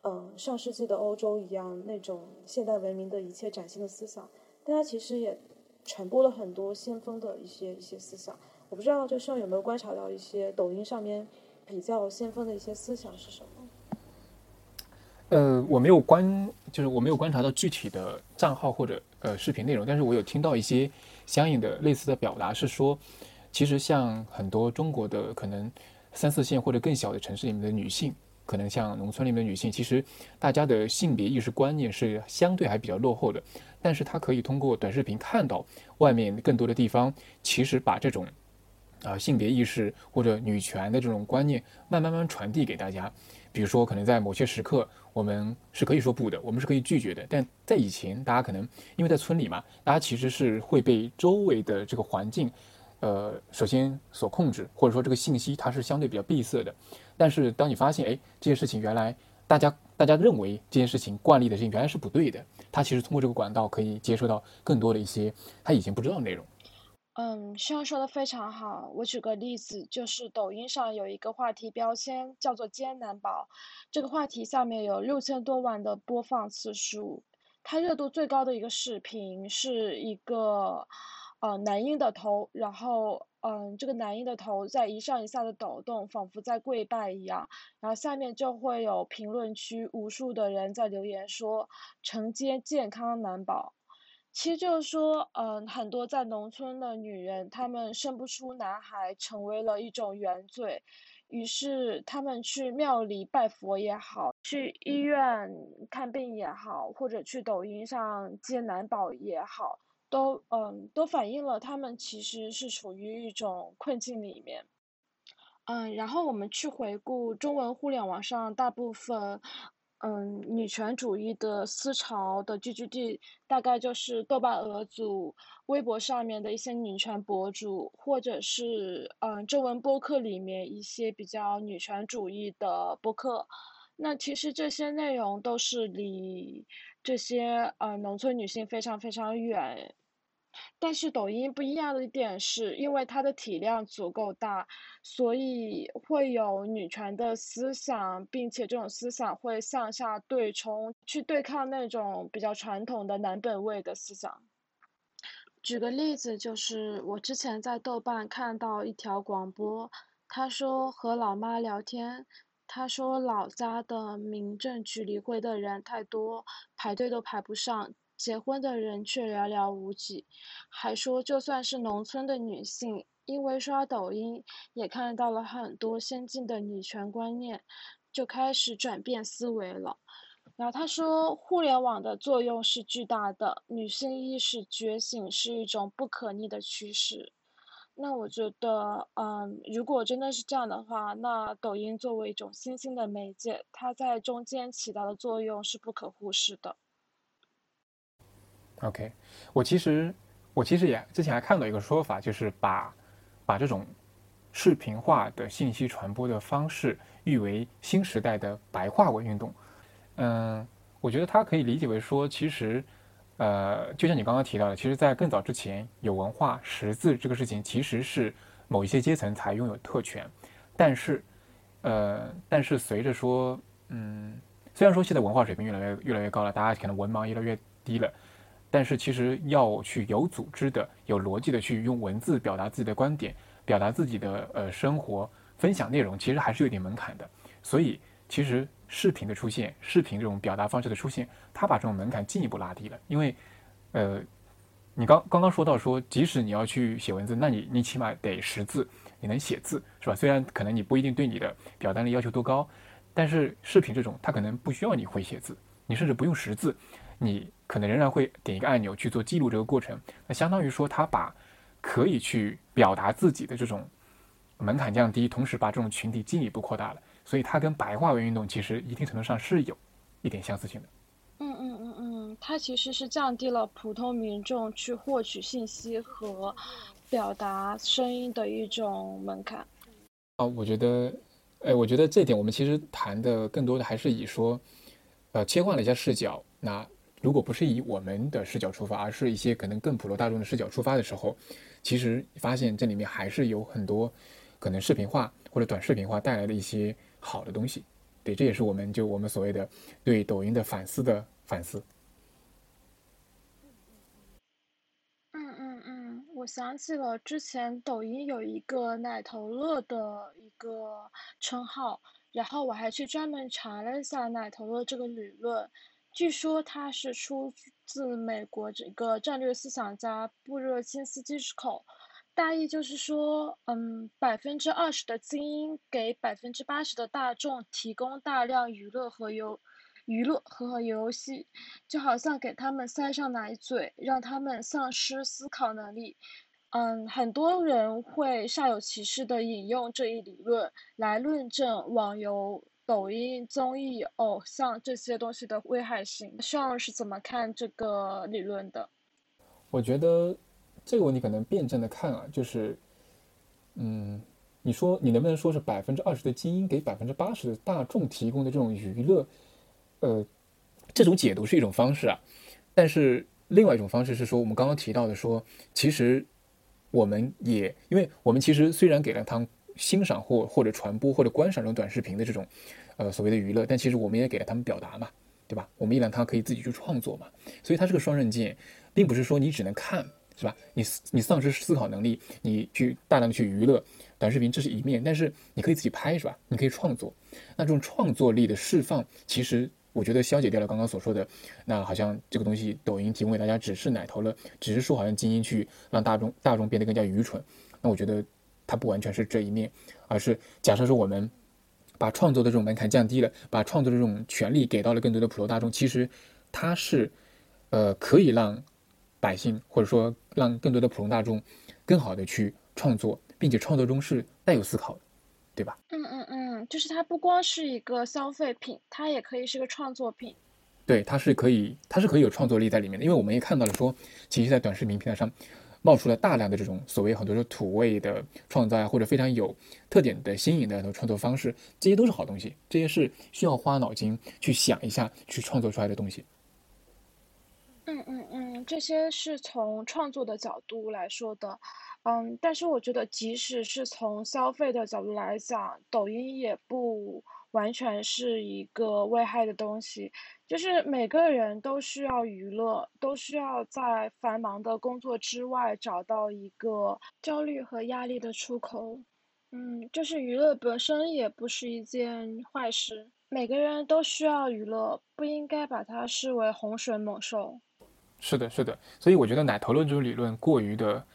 嗯，上世纪的欧洲一样那种现代文明的一切崭新的思想，但它其实也传播了很多先锋的一些一些思想。我不知道，就希望有没有观察到一些抖音上面比较先锋的一些思想是什么？呃，我没有观，就是我没有观察到具体的账号或者呃视频内容，但是我有听到一些。相应的类似的表达是说，其实像很多中国的可能三四线或者更小的城市里面的女性，可能像农村里面的女性，其实大家的性别意识观念是相对还比较落后的。但是她可以通过短视频看到外面更多的地方，其实把这种啊性别意识或者女权的这种观念慢慢慢传递给大家。比如说，可能在某些时刻，我们是可以说不的，我们是可以拒绝的。但在以前，大家可能因为在村里嘛，大家其实是会被周围的这个环境，呃，首先所控制，或者说这个信息它是相对比较闭塞的。但是当你发现，哎，这件事情原来大家大家认为这件事情惯例的事情原来是不对的，他其实通过这个管道可以接收到更多的一些他以前不知道的内容。嗯，希望说的非常好。我举个例子，就是抖音上有一个话题标签叫做“艰难宝”，这个话题下面有六千多万的播放次数。它热度最高的一个视频是一个，呃，男婴的头，然后，嗯，这个男婴的头在一上一下的抖动，仿佛在跪拜一样。然后下面就会有评论区无数的人在留言说：“承接健康难保。”其实就是说，嗯，很多在农村的女人，她们生不出男孩，成为了一种原罪。于是，她们去庙里拜佛也好，去医院看病也好，或者去抖音上接男宝也好，都嗯，都反映了她们其实是处于一种困境里面。嗯，然后我们去回顾中文互联网上大部分。嗯，女权主义的思潮的聚集地大概就是豆瓣鹅组、微博上面的一些女权博主，或者是嗯中文播客里面一些比较女权主义的播客。那其实这些内容都是离这些呃农村女性非常非常远。但是抖音不一样的一点是，因为它的体量足够大，所以会有女权的思想，并且这种思想会向下对冲，去对抗那种比较传统的男本位的思想。举个例子，就是我之前在豆瓣看到一条广播，他说和老妈聊天，他说老家的民政局离婚的人太多，排队都排不上。结婚的人却寥寥无几，还说就算是农村的女性，因为刷抖音也看到了很多先进的女权观念，就开始转变思维了。然后他说，互联网的作用是巨大的，女性意识觉醒是一种不可逆的趋势。那我觉得，嗯，如果真的是这样的话，那抖音作为一种新兴的媒介，它在中间起到的作用是不可忽视的。OK，我其实我其实也之前还看到一个说法，就是把把这种视频化的信息传播的方式誉为新时代的白话文运动。嗯，我觉得它可以理解为说，其实呃，就像你刚刚提到的，其实在更早之前，有文化识字这个事情其实是某一些阶层才拥有特权，但是呃，但是随着说，嗯，虽然说现在文化水平越来越越来越高了，大家可能文盲越来越低了。但是其实要去有组织的、有逻辑的去用文字表达自己的观点、表达自己的呃生活分享内容，其实还是有点门槛的。所以其实视频的出现、视频这种表达方式的出现，它把这种门槛进一步拉低了。因为，呃，你刚刚刚说到说，即使你要去写文字，那你你起码得识字，你能写字是吧？虽然可能你不一定对你的表达力要求多高，但是视频这种它可能不需要你会写字，你甚至不用识字。你可能仍然会点一个按钮去做记录这个过程，那相当于说他把可以去表达自己的这种门槛降低，同时把这种群体进一步扩大了，所以它跟白话文运动其实一定程度上是有一点相似性的。嗯嗯嗯嗯，它其实是降低了普通民众去获取信息和表达声音的一种门槛。啊，我觉得，哎，我觉得这点我们其实谈的更多的还是以说，呃，切换了一下视角，那。如果不是以我们的视角出发，而是一些可能更普罗大众的视角出发的时候，其实发现这里面还是有很多可能视频化或者短视频化带来的一些好的东西。对，这也是我们就我们所谓的对抖音的反思的反思。嗯嗯嗯，我想起了之前抖音有一个“奶头乐”的一个称号，然后我还去专门查了一下“奶头乐”这个理论。据说它是出自美国这个战略思想家布热津斯基之口，大意就是说，嗯，百分之二十的精英给百分之八十的大众提供大量娱乐和游娱乐和游戏，就好像给他们塞上奶嘴，让他们丧失思考能力。嗯，很多人会煞有其事的引用这一理论来论证网游。抖音、综艺、偶像这些东西的危害性，希望是怎么看这个理论的？我觉得这个问题可能辩证的看啊，就是，嗯，你说你能不能说是百分之二十的精英给百分之八十的大众提供的这种娱乐，呃，这种解读是一种方式啊，但是另外一种方式是说，我们刚刚提到的说，其实我们也，因为我们其实虽然给了他欣赏或或者传播或者观赏这种短视频的这种，呃所谓的娱乐，但其实我们也给了他们表达嘛，对吧？我们也让他可以自己去创作嘛，所以它是个双刃剑，并不是说你只能看，是吧？你你丧失思考能力，你去大量的去娱乐短视频，这是一面，但是你可以自己拍，是吧？你可以创作，那这种创作力的释放，其实。我觉得消解掉了刚刚所说的，那好像这个东西抖音提供给大家只是奶头了，只是说好像精英去让大众大众变得更加愚蠢。那我觉得它不完全是这一面，而是假设说我们把创作的这种门槛降低了，把创作的这种权利给到了更多的普罗大众，其实它是呃可以让百姓或者说让更多的普通大众更好的去创作，并且创作中是带有思考的。对吧？嗯嗯嗯，就是它不光是一个消费品，它也可以是个创作品。对，它是可以，它是可以有创作力在里面的。因为我们也看到了，说其实，在短视频平台上冒出了大量的这种所谓很多说土味的创造啊，或者非常有特点的新颖的创作方式，这些都是好东西，这些是需要花脑筋去想一下去创作出来的东西。嗯嗯嗯，这些是从创作的角度来说的。嗯，但是我觉得，即使是从消费的角度来讲，抖音也不完全是一个危害的东西。就是每个人都需要娱乐，都需要在繁忙的工作之外找到一个焦虑和压力的出口。嗯，就是娱乐本身也不是一件坏事。每个人都需要娱乐，不应该把它视为洪水猛兽。是的，是的。所以我觉得奶头论这种理论过于的。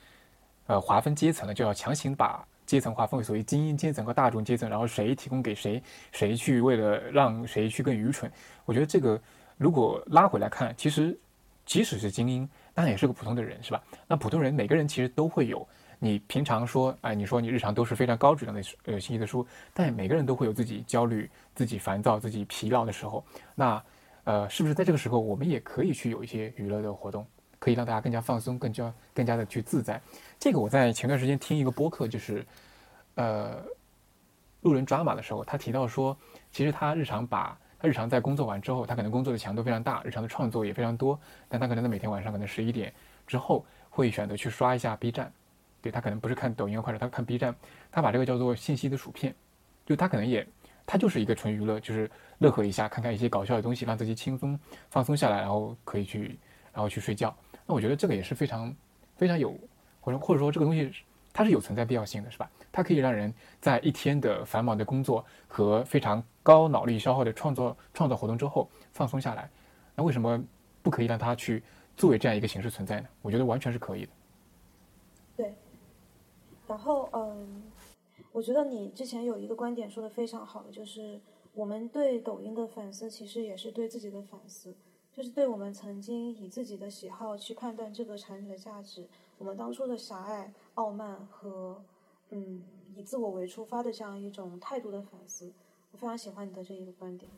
呃，划分阶层呢，就要强行把阶层划分为所谓精英阶层和大众阶层，然后谁提供给谁，谁去为了让谁去更愚蠢。我觉得这个如果拉回来看，其实即使是精英，那也是个普通的人，是吧？那普通人每个人其实都会有，你平常说，哎，你说你日常都是非常高质量的呃信息的书，但每个人都会有自己焦虑、自己烦躁、自己疲劳的时候。那呃，是不是在这个时候，我们也可以去有一些娱乐的活动？可以让大家更加放松，更加更加的去自在。这个我在前段时间听一个播客，就是，呃，路人抓马的时候，他提到说，其实他日常把他日常在工作完之后，他可能工作的强度非常大，日常的创作也非常多，但他可能在每天晚上可能十一点之后会选择去刷一下 B 站，对他可能不是看抖音或者他看 B 站，他把这个叫做信息的薯片，就他可能也他就是一个纯娱乐，就是乐呵一下，看看一些搞笑的东西，让自己轻松放松下来，然后可以去然后去睡觉。那我觉得这个也是非常非常有，或者或者说这个东西它是有存在必要性的，是吧？它可以让人在一天的繁忙的工作和非常高脑力消耗的创作创造活动之后放松下来。那为什么不可以让它去作为这样一个形式存在呢？我觉得完全是可以的。对。然后，嗯，我觉得你之前有一个观点说的非常好，就是我们对抖音的反思其实也是对自己的反思。就是对我们曾经以自己的喜好去判断这个产品的价值，我们当初的狭隘、傲慢和嗯以自我为出发的这样一种态度的反思，我非常喜欢你的这一个观点。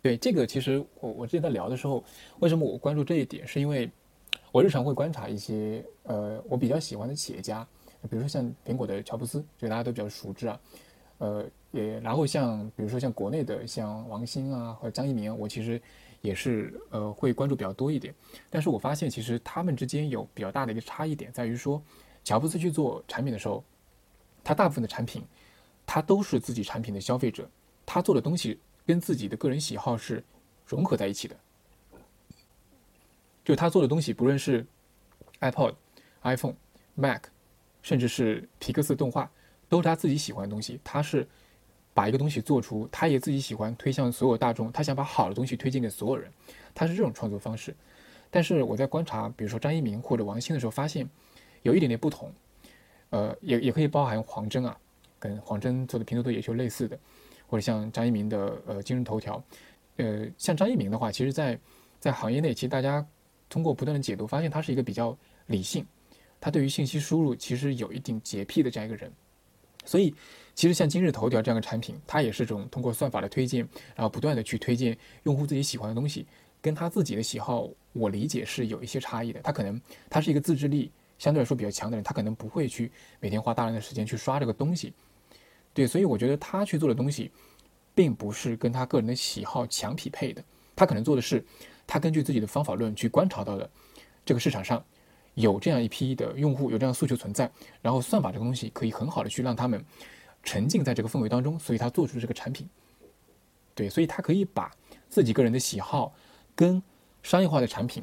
对这个，其实我我之前在聊的时候，为什么我关注这一点，是因为我日常会观察一些呃我比较喜欢的企业家，比如说像苹果的乔布斯，就大家都比较熟知啊，呃也然后像比如说像国内的像王兴啊或者张一鸣，我其实。也是呃会关注比较多一点，但是我发现其实他们之间有比较大的一个差异点，在于说，乔布斯去做产品的时候，他大部分的产品，他都是自己产品的消费者，他做的东西跟自己的个人喜好是融合在一起的，就他做的东西，不论是 iPod、iPhone、Mac，甚至是皮克斯动画，都是他自己喜欢的东西，他是。把一个东西做出，他也自己喜欢推向所有大众，他想把好的东西推荐给所有人，他是这种创作方式。但是我在观察，比如说张一鸣或者王兴的时候，发现有一点点不同。呃，也也可以包含黄峥啊，跟黄峥做的拼多多也就类似的，或者像张一鸣的呃今日头条。呃，像张一鸣的话，其实，在在行业内，其实大家通过不断的解读，发现他是一个比较理性，他对于信息输入其实有一定洁癖的这样一个人，所以。其实像今日头条这样的产品，它也是这种通过算法的推荐，然后不断的去推荐用户自己喜欢的东西，跟他自己的喜好，我理解是有一些差异的。他可能他是一个自制力相对来说比较强的人，他可能不会去每天花大量的时间去刷这个东西。对，所以我觉得他去做的东西，并不是跟他个人的喜好强匹配的。他可能做的是，他根据自己的方法论去观察到的这个市场上有这样一批的用户，有这样诉求存在，然后算法这个东西可以很好的去让他们沉浸在这个氛围当中，所以他做出这个产品。对，所以他可以把自己个人的喜好跟商业化的产品、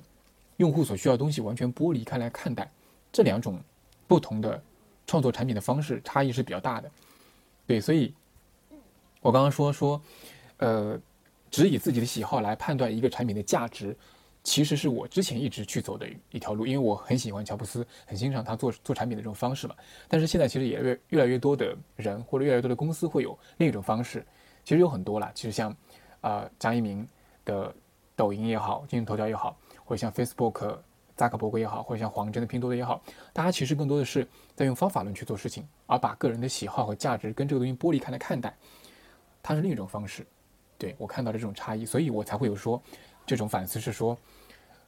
用户所需要的东西完全剥离开来看待，这两种不同的创作产品的方式差异是比较大的。对，所以我刚刚说说，呃，只以自己的喜好来判断一个产品的价值。其实是我之前一直去走的一条路，因为我很喜欢乔布斯，很欣赏他做做产品的这种方式嘛。但是现在其实也越越来越多的人或者越来越多的公司会有另一种方式，其实有很多啦。其实像，啊张一鸣的抖音也好，今日头条也好，或者像 Facebook 扎克伯格也好，或者像黄峥的拼多多也好，大家其实更多的是在用方法论去做事情，而把个人的喜好和价值跟这个东西剥离开来看待，它是另一种方式。对我看到的这种差异，所以我才会有说这种反思是说。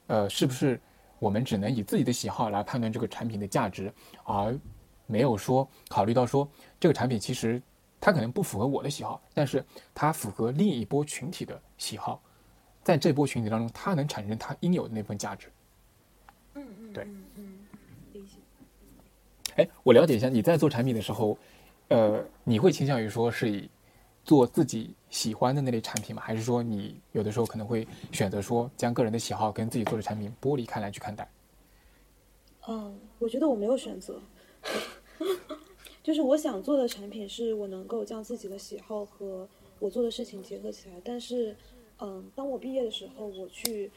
呃，是不是我们只能以自己的喜好来判断这个产品的价值，而没有说考虑到说这个产品其实它可能不符合我的喜好，但是它符合另一波群体的喜好，在这波群体当中，它能产生它应有的那份价值。嗯嗯，对，嗯，理解。哎，我了解一下，你在做产品的时候，呃，你会倾向于说是以。做自己喜欢的那类产品吗？还是说你有的时候可能会选择说将个人的喜好跟自己做的产品剥离开来去看待？嗯，我觉得我没有选择，就是我想做的产品是我能够将自己的喜好和我做的事情结合起来。但是，嗯，当我毕业的时候，我去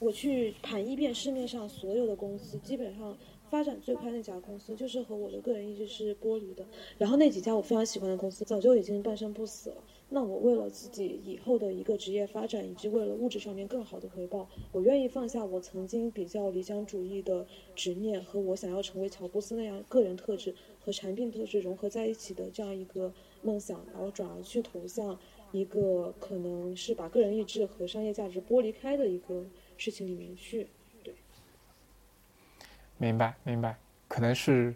我去盘一遍市面上所有的公司，基本上。发展最快那家公司就是和我的个人意志是剥离的，然后那几家我非常喜欢的公司早就已经半生不死了。那我为了自己以后的一个职业发展，以及为了物质上面更好的回报，我愿意放下我曾经比较理想主义的执念和我想要成为乔布斯那样个人特质和产品特质融合在一起的这样一个梦想，然后转而去投向一个可能是把个人意志和商业价值剥离开的一个事情里面去。明白，明白，可能是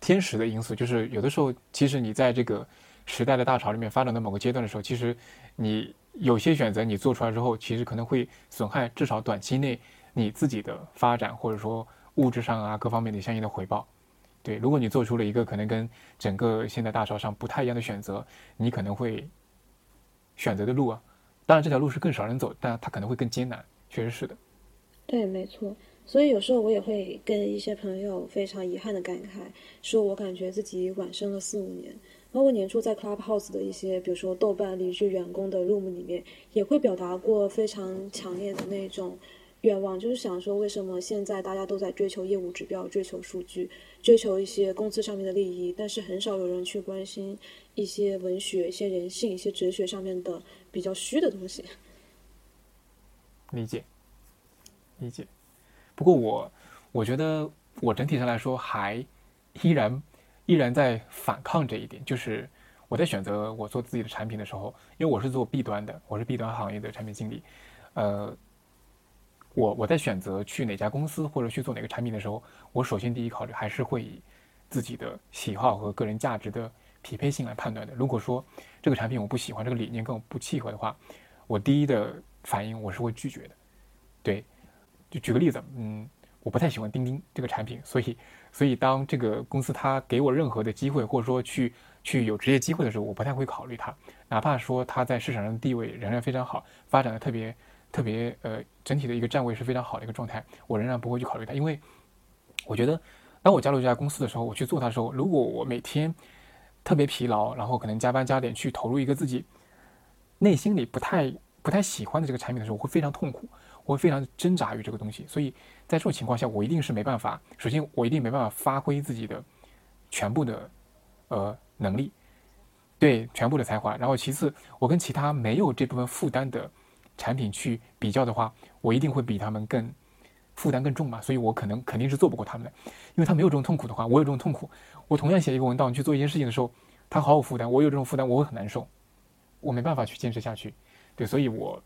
天时的因素。就是有的时候，其实你在这个时代的大潮里面发展到某个阶段的时候，其实你有些选择你做出来之后，其实可能会损害至少短期内你自己的发展，或者说物质上啊各方面的相应的回报。对，如果你做出了一个可能跟整个现在大潮上不太一样的选择，你可能会选择的路啊，当然这条路是更少人走，但它可能会更艰难，确实是的。对，没错。所以有时候我也会跟一些朋友非常遗憾的感慨，说我感觉自己晚生了四五年。包括年初在 Clubhouse 的一些，比如说豆瓣离职员工的 room 里面，也会表达过非常强烈的那种愿望，就是想说为什么现在大家都在追求业务指标、追求数据、追求一些工资上面的利益，但是很少有人去关心一些文学、一些人性、一些哲学上面的比较虚的东西。理解，理解。不过我，我觉得我整体上来说还依然依然在反抗这一点，就是我在选择我做自己的产品的时候，因为我是做 B 端的，我是 B 端行业的产品经理，呃，我我在选择去哪家公司或者去做哪个产品的时候，我首先第一考虑还是会以自己的喜好和个人价值的匹配性来判断的。如果说这个产品我不喜欢，这个理念跟我不契合的话，我第一的反应我是会拒绝的，对。就举个例子，嗯，我不太喜欢钉钉这个产品，所以，所以当这个公司它给我任何的机会，或者说去去有职业机会的时候，我不太会考虑它，哪怕说它在市场上的地位仍然非常好，发展的特别特别呃，整体的一个站位是非常好的一个状态，我仍然不会去考虑它，因为我觉得，当我加入这家公司的时候，我去做它的时候，如果我每天特别疲劳，然后可能加班加点去投入一个自己内心里不太不太喜欢的这个产品的时候，我会非常痛苦。我会非常挣扎于这个东西，所以在这种情况下，我一定是没办法。首先，我一定没办法发挥自己的全部的呃能力，对全部的才华。然后，其次，我跟其他没有这部分负担的产品去比较的话，我一定会比他们更负担更重嘛。所以我可能肯定是做不过他们的，因为他没有这种痛苦的话，我有这种痛苦。我同样写一个文档去做一件事情的时候，他毫无负担，我有这种负担，我会很难受，我没办法去坚持下去。对，所以我。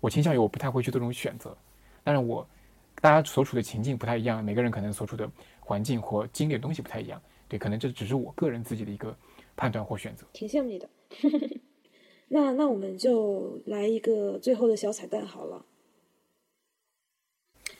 我倾向于我不太会去做这种选择，当然我大家所处的情境不太一样，每个人可能所处的环境或经历的东西不太一样，对，可能这只是我个人自己的一个判断或选择。挺羡慕你的，那那我们就来一个最后的小彩蛋好了。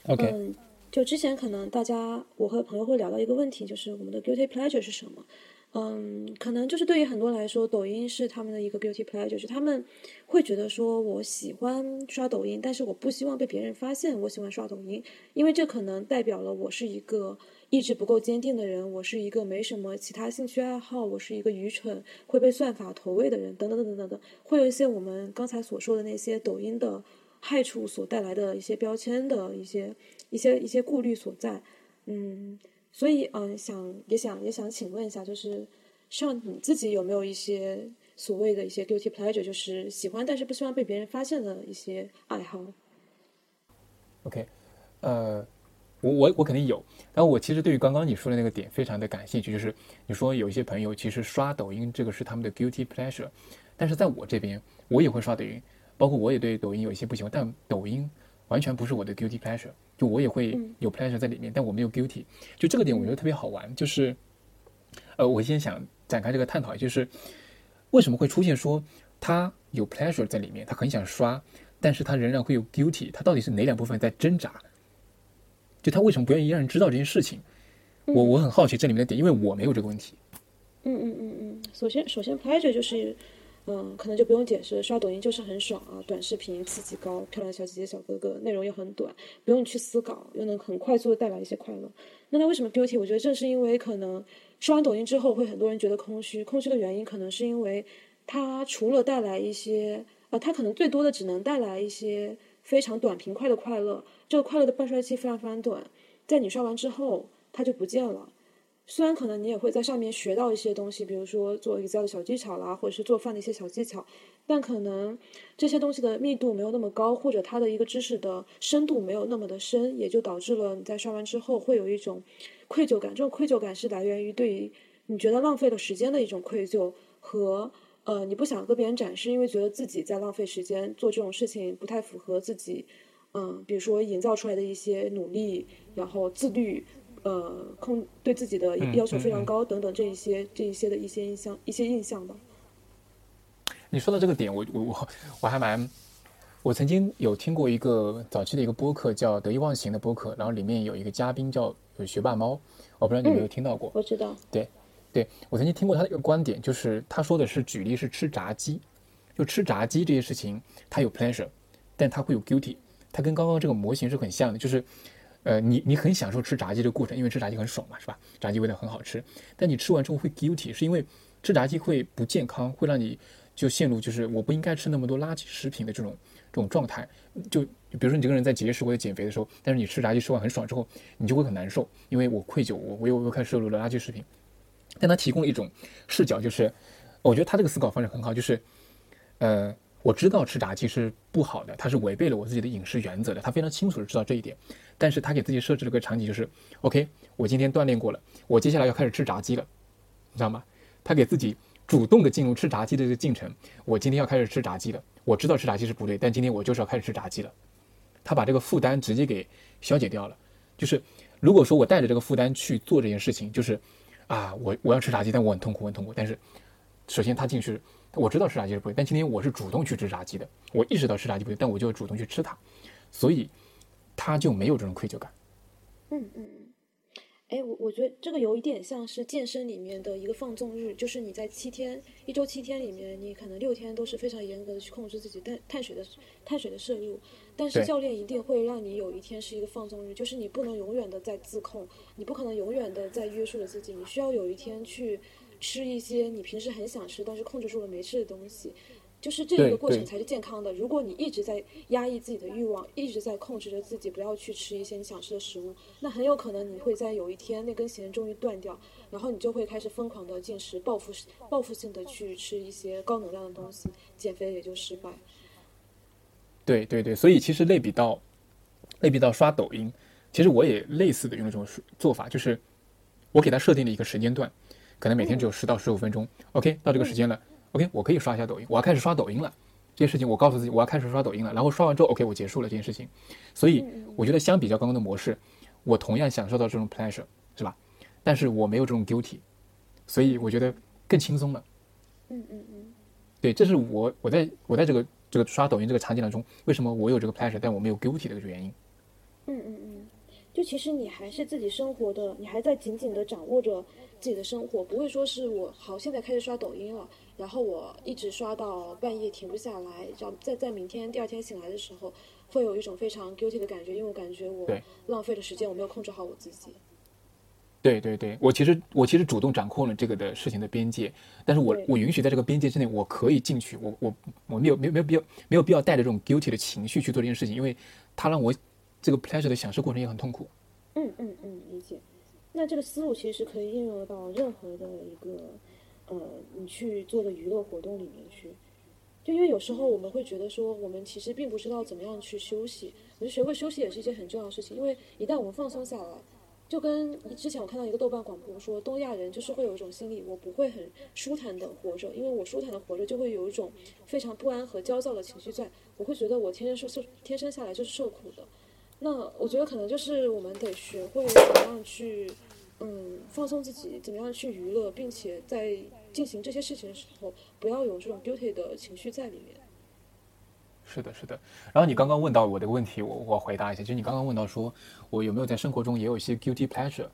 OK，嗯，就之前可能大家我和朋友会聊到一个问题，就是我们的 guilty pleasure 是什么？嗯，可能就是对于很多来说，抖音是他们的一个 guilty pleasure，就是他们会觉得说，我喜欢刷抖音，但是我不希望被别人发现我喜欢刷抖音，因为这可能代表了我是一个意志不够坚定的人，我是一个没什么其他兴趣爱好，我是一个愚蠢会被算法投喂的人，等等等等等等，会有一些我们刚才所说的那些抖音的害处所带来的一些标签的一些一些一些顾虑所在，嗯。所以，嗯，想也想也想请问一下，就是像你自己有没有一些所谓的一些 guilty pleasure，就是喜欢但是不希望被别人发现的一些爱好？OK，呃，我我我肯定有。然后我其实对于刚刚你说的那个点非常的感兴趣，就是你说有一些朋友其实刷抖音这个是他们的 guilty pleasure，但是在我这边我也会刷抖音，包括我也对抖音有一些不喜欢，但抖音完全不是我的 guilty pleasure。就我也会有 pleasure 在里面，但我没有 guilty。就这个点，我觉得特别好玩。就是，呃，我先想展开这个探讨，就是为什么会出现说他有 pleasure 在里面，他很想刷，但是他仍然会有 guilty。他到底是哪两部分在挣扎？就他为什么不愿意让人知道这件事情？我我很好奇这里面的点，因为我没有这个问题。嗯嗯嗯嗯，首先首先 pleasure 就是。嗯，可能就不用解释，刷抖音就是很爽啊，短视频刺激高，漂亮小姐姐小哥哥，内容又很短，不用去思考，又能很快速的带来一些快乐。那他为什么 beauty？我觉得正是因为可能刷完抖音之后，会很多人觉得空虚，空虚的原因可能是因为它除了带来一些，呃，它可能最多的只能带来一些非常短平快的快乐，这个快乐的半衰期非常非常短，在你刷完之后，它就不见了。虽然可能你也会在上面学到一些东西，比如说做 Excel 的小技巧啦，或者是做饭的一些小技巧，但可能这些东西的密度没有那么高，或者它的一个知识的深度没有那么的深，也就导致了你在刷完之后会有一种愧疚感。这种愧疚感是来源于对于你觉得浪费了时间的一种愧疚，和呃你不想跟别人展示，因为觉得自己在浪费时间做这种事情不太符合自己，嗯，比如说营造出来的一些努力，然后自律。呃，控对自己的要求非常高，等等这一些这一些的一些印象一些印象吧。你说到这个点，我我我我还蛮，我曾经有听过一个早期的一个播客叫得意忘形的播客，然后里面有一个嘉宾叫学霸猫，我不知道你有没有听到过。我知道。对，对我曾经听过他的一个观点，就是他说的是举例是吃炸鸡，就吃炸鸡这些事情，他有 pleasure，但他会有 guilty，他跟刚刚这个模型是很像的，就是。呃，你你很享受吃炸鸡这个过程，因为吃炸鸡很爽嘛，是吧？炸鸡味道很好吃，但你吃完之后会 guilty，是因为吃炸鸡会不健康，会让你就陷入就是我不应该吃那么多垃圾食品的这种这种状态。就比如说你这个人在节食或者减肥的时候，但是你吃炸鸡吃完很爽之后，你就会很难受，因为我愧疚，我我又又开始摄入了垃圾食品。但他提供了一种视角，就是我觉得他这个思考方式很好，就是呃。我知道吃炸鸡是不好的，它是违背了我自己的饮食原则的。他非常清楚的知道这一点，但是他给自己设置了个场景，就是 OK，我今天锻炼过了，我接下来要开始吃炸鸡了，你知道吗？他给自己主动的进入吃炸鸡的这个进程。我今天要开始吃炸鸡了，我知道吃炸鸡是不对，但今天我就是要开始吃炸鸡了。他把这个负担直接给消解掉了。就是如果说我带着这个负担去做这件事情，就是啊，我我要吃炸鸡，但我很痛苦，很痛苦。但是首先他进去。我知道吃炸鸡是不对，但今天我是主动去吃炸鸡的。我意识到吃炸鸡不对，但我就要主动去吃它，所以他就没有这种愧疚感。嗯嗯嗯。哎，我我觉得这个有一点像是健身里面的一个放纵日，就是你在七天一周七天里面，你可能六天都是非常严格的去控制自己碳碳水的碳水的摄入，但是教练一定会让你有一天是一个放纵日，就是你不能永远的在自控，你不可能永远的在约束着自己，你需要有一天去。吃一些你平时很想吃，但是控制住了没吃的东西，就是这一个过程才是健康的。如果你一直在压抑自己的欲望，一直在控制着自己不要去吃一些你想吃的食物，那很有可能你会在有一天那根弦终于断掉，然后你就会开始疯狂的进食，报复报复性的去吃一些高能量的东西，减肥也就失败。对对对，所以其实类比到类比到刷抖音，其实我也类似的用这种做法，就是我给他设定了一个时间段。可能每天只有十到十五分钟，OK，到这个时间了，OK，我可以刷一下抖音，我要开始刷抖音了。这件事情我告诉自己，我要开始刷抖音了。然后刷完之后，OK，我结束了这件事情。所以我觉得相比较刚刚的模式，我同样享受到这种 pleasure，是吧？但是我没有这种 guilty，所以我觉得更轻松了。嗯嗯嗯，对，这是我我在我在这个这个刷抖音这个场景当中，为什么我有这个 pleasure，但我没有 guilty 的一个原因。嗯嗯嗯。就其实你还是自己生活的，你还在紧紧的掌握着自己的生活，不会说是我好现在开始刷抖音了，然后我一直刷到半夜停不下来，然后在在明天第二天醒来的时候，会有一种非常 guilty 的感觉，因为我感觉我浪费了时间，我没有控制好我自己。对对对，我其实我其实主动掌控了这个的事情的边界，但是我我允许在这个边界之内，我可以进去，我我我没有没有没有必要没有必要带着这种 guilty 的情绪去做这件事情，因为它让我这个 pleasure 的享受过程也很痛苦。嗯嗯嗯，理解。那这个思路其实可以应用到任何的一个呃你去做的娱乐活动里面去。就因为有时候我们会觉得说，我们其实并不知道怎么样去休息。我觉得学会休息也是一件很重要的事情，因为一旦我们放松下来，就跟之前我看到一个豆瓣广播说，东亚人就是会有一种心理，我不会很舒坦的活着，因为我舒坦的活着就会有一种非常不安和焦躁的情绪在，我会觉得我天生受受天生下来就是受苦的。那我觉得可能就是我们得学会怎么样去，嗯，放松自己，怎么样去娱乐，并且在进行这些事情的时候，不要有这种 guilty 的情绪在里面。是的，是的。然后你刚刚问到我的问题，我我回答一下。就是你刚刚问到说，我有没有在生活中也有一些 guilty pleasure？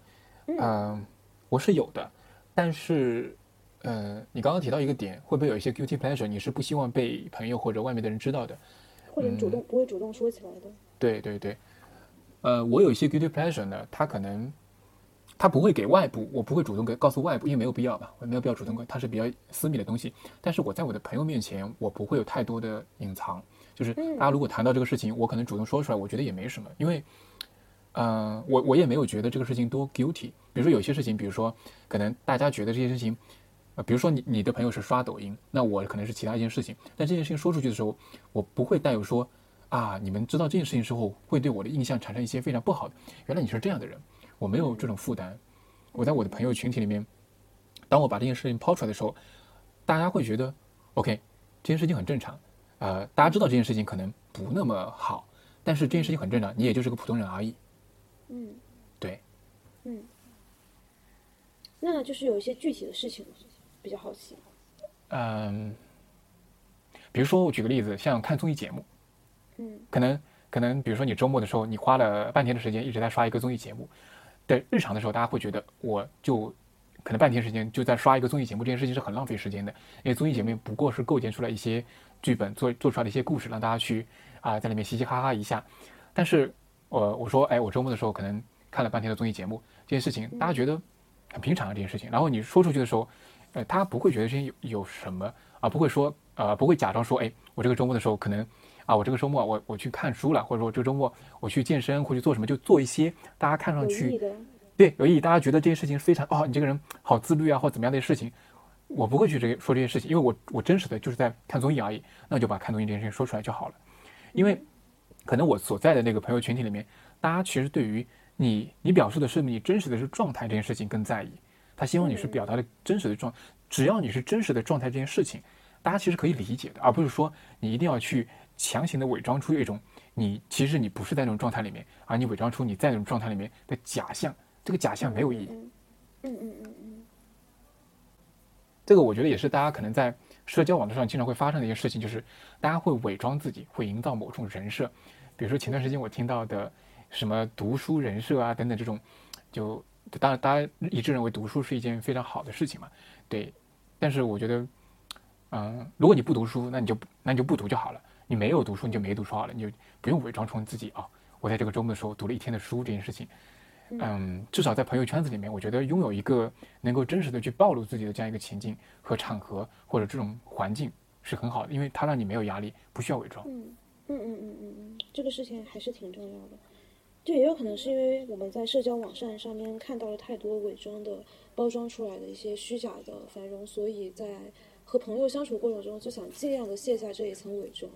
嗯、我是有的，但是，呃，你刚刚提到一个点，会不会有一些 guilty pleasure 你是不希望被朋友或者外面的人知道的？或者你主动、不会主动说起来的。对对对，呃，我有一些 guilty pleasure 呢，它可能它不会给外部，我不会主动给告诉外部，因为没有必要吧，我没有必要主动给，它是比较私密的东西。但是我在我的朋友面前，我不会有太多的隐藏，就是大家如果谈到这个事情，我可能主动说出来，我觉得也没什么，因为，嗯、我我也没有觉得这个事情多 guilty。比如说有些事情，比如说可能大家觉得这些事情。呃，比如说你你的朋友是刷抖音，那我可能是其他一件事情，但这件事情说出去的时候，我不会带有说啊，你们知道这件事情之后，会对我的印象产生一些非常不好的。原来你是这样的人，我没有这种负担。我在我的朋友群体里面，当我把这件事情抛出来的时候，大家会觉得 OK，这件事情很正常。呃，大家知道这件事情可能不那么好，但是这件事情很正常，你也就是个普通人而已。嗯对，嗯，那就是有一些具体的事情比较好奇。嗯，比如说我举个例子，像看综艺节目，嗯可能可能，比如说你周末的时候，你花了半天的时间一直在刷一个综艺节目，在日常的时候，大家会觉得我就可能半天时间就在刷一个综艺节目，这件事情是很浪费时间的，因为综艺节目不过是构建出来一些剧本做做出来的一些故事，让大家去啊、在里面嘻嘻哈哈一下。但是我我说，哎，我周末的时候可能看了半天的综艺节目，这件事情大家觉得很平常啊，这件事情。然后你说出去的时候，呃，他不会觉得这些有有什么啊、不会说呃，不会假装说，哎，我这个周末的时候可能啊，我这个周末我我去看书了，或者说我这个周末我去健身或去做什么，就做一些大家看上去对有意义，大家觉得这件事情非常哦，你这个人好自律啊，或怎么样的事情，我不会去这个说这些事情，因为我我真实的就是在看综艺而已，那就把看综艺这件事情说出来就好了，因为可能我所在的那个朋友群体里面，大家其实对于你你表述的是你真实的是状态这件事情更在意，他希望你是表达的真实的状，只要你是真实的状态这件事情，大家其实可以理解的，而不是说你一定要去强行的伪装出一种你其实你不是在那种状态里面，而你伪装出你在那种状态里面的假象，这个假象没有意义。嗯嗯嗯嗯嗯这个我觉得也是大家可能在社交网络上经常会发生的一些事情，就是大家会伪装自己，会营造某种人设。比如说前段时间我听到的什么读书人设啊等等这种，就当然大家一致认为读书是一件非常好的事情嘛，对。但是我觉得，嗯、如果你不读书，那你就不那你就不读就好了。你没有读书，你就没读书好了，你就不用伪装成自己啊、我在这个周末的时候读了一天的书这件事情。嗯，至少在朋友圈子里面，我觉得拥有一个能够真实的去暴露自己的这样一个情境和场合或者这种环境是很好的，因为它让你没有压力，不需要伪装。嗯嗯嗯嗯嗯嗯，这个事情还是挺重要的。就也有可能是因为我们在社交网站上面看到了太多伪装的、包装出来的一些虚假的繁荣，所以在和朋友相处过程中就想尽量的卸下这一层伪装，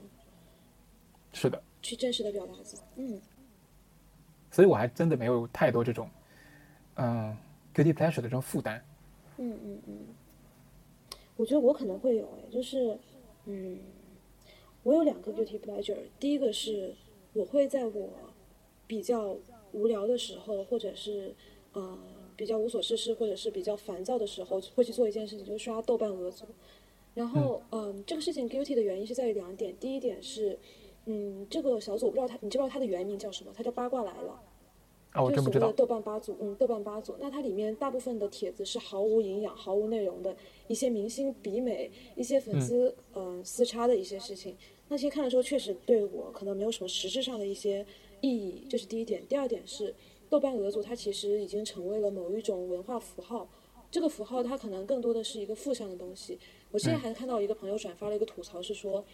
是的，去真实的表达自己。嗯所以我还真的没有太多这种，嗯，guilty pleasure 的这种负担。嗯嗯嗯，我觉得我可能会有哎，就是嗯，我有两个 guilty pleasure，第一个是我会在我比较无聊的时候，或者是呃比较无所事事，或者是比较烦躁的时候，会去做一件事情，就是刷豆瓣俄族。然后嗯、这个事情 guilty 的原因是在于两点，第一点是嗯，这个小组我不知道它，你知不知道它的原名叫什么？它叫八卦来了。啊，我就真不知道。所谓的豆瓣八组，嗯，豆瓣八组，那它里面大部分的帖子是毫无营养、毫无内容的一些明星比美、一些粉丝嗯、呃私叉的一些事情，那些看的时候确实对我可能没有什么实质上的一些意义，这是第一点。第二点是豆瓣俄组它其实已经成为了某一种文化符号，这个符号它可能更多的是一个负向的东西。我之前还看到一个朋友转发了一个吐槽，是说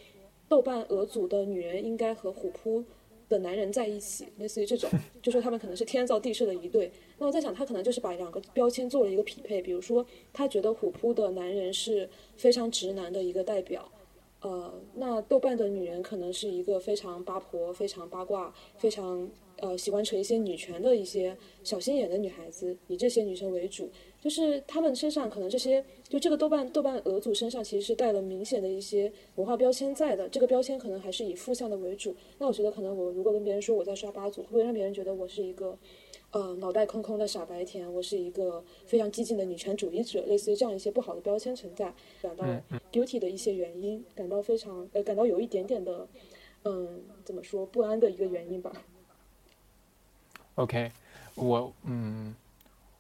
豆瓣俄组的女人应该和虎扑的男人在一起，类似于这种，就说他们可能是天造地设的一对。那我在想，他可能就是把两个标签做了一个匹配，比如说他觉得虎扑的男人是非常直男的一个代表，呃，那豆瓣的女人可能是一个非常八婆、非常八卦、非常呃喜欢扯一些女权的一些小心眼的女孩子，以这些女生为主。就是他们身上可能这些，就这个豆瓣豆瓣俄组身上其实是带了明显的一些文化标签在的，这个标签可能还是以负向的为主。那我觉得可能我如果跟别人说我在刷八组，会不会让别人觉得我是一个呃脑袋空空的傻白甜，我是一个非常激进的女权主义者，类似于这样一些不好的标签存在，感到 guilty 的一些原因，感到非常呃感到有一点点的嗯怎么说不安的一个原因吧。OK，我嗯，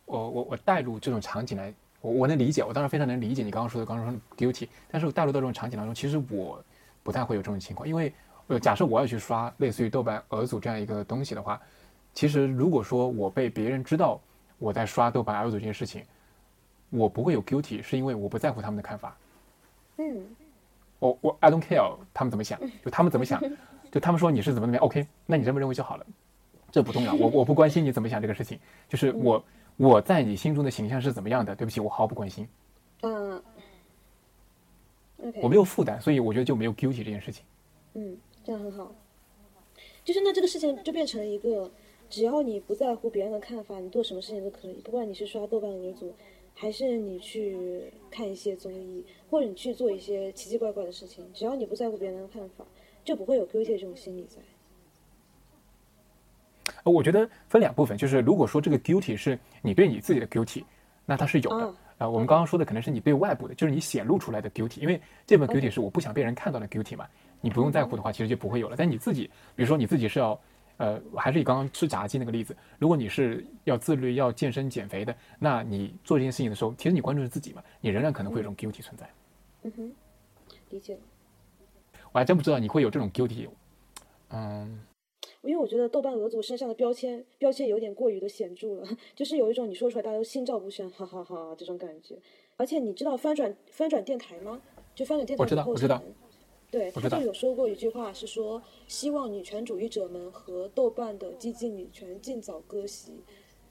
我我我带入这种场景来，我我能理解，我当然非常能理解你刚刚说的，刚刚说 guilty，但是我带入到这种场景当中，其实我不太会有这种情况，因为呃，假设我要去刷类似于豆瓣俄组这样一个东西的话，其实如果说我被别人知道我在刷豆瓣俄组这件事情，我不会有 guilty，是因为我不在乎他们的看法，嗯。我我 I don't care 他们怎么想，就他们怎么想，就他们说你是怎么怎么样，OK，那你这么认为就好了，这不重要，我我不关心你怎么想这个事情，就是我我在你心中的形象是怎么样的，对不起，我毫不关心，嗯我没有负担，所以我觉得就没有 guilty 这件事情。嗯，这样很好。就是那这个事情就变成了一个，只要你不在乎别人的看法，你做什么事情都可以。不管你是刷豆瓣为主，还是你去看一些综艺，或者你去做一些奇奇怪怪的事情，只要你不在乎别人的看法，就不会有 guilty 这种心理在。呃我觉得分两部分，就是如果说这个 guilty 是你对你自己的 guilty，那它是有的。啊啊、我们刚刚说的可能是你对外部的，就是你显露出来的 guilty，因为这份 guilty 是我不想被人看到的 guilty 嘛，你不用在乎的话，其实就不会有了。但你自己，比如说你自己是要，呃，还是以刚刚吃炸鸡那个例子，如果你是要自律、要健身、减肥的，那你做这件事情的时候，其实你关注是自己嘛，你仍然可能会有这种 guilty 存在。嗯哼，理解了。我还真不知道你会有这种 guilty，嗯，因为我觉得豆瓣俄族身上的标签标签有点过于的显著了，就是有一种你说出来大家都心照不宣，哈哈哈这种感觉。而且你知道翻转翻转电台吗？就翻转电台我知道的后我知道对，他就有说过一句话，是说希望女权主义者们和豆瓣的激进女权尽早割席，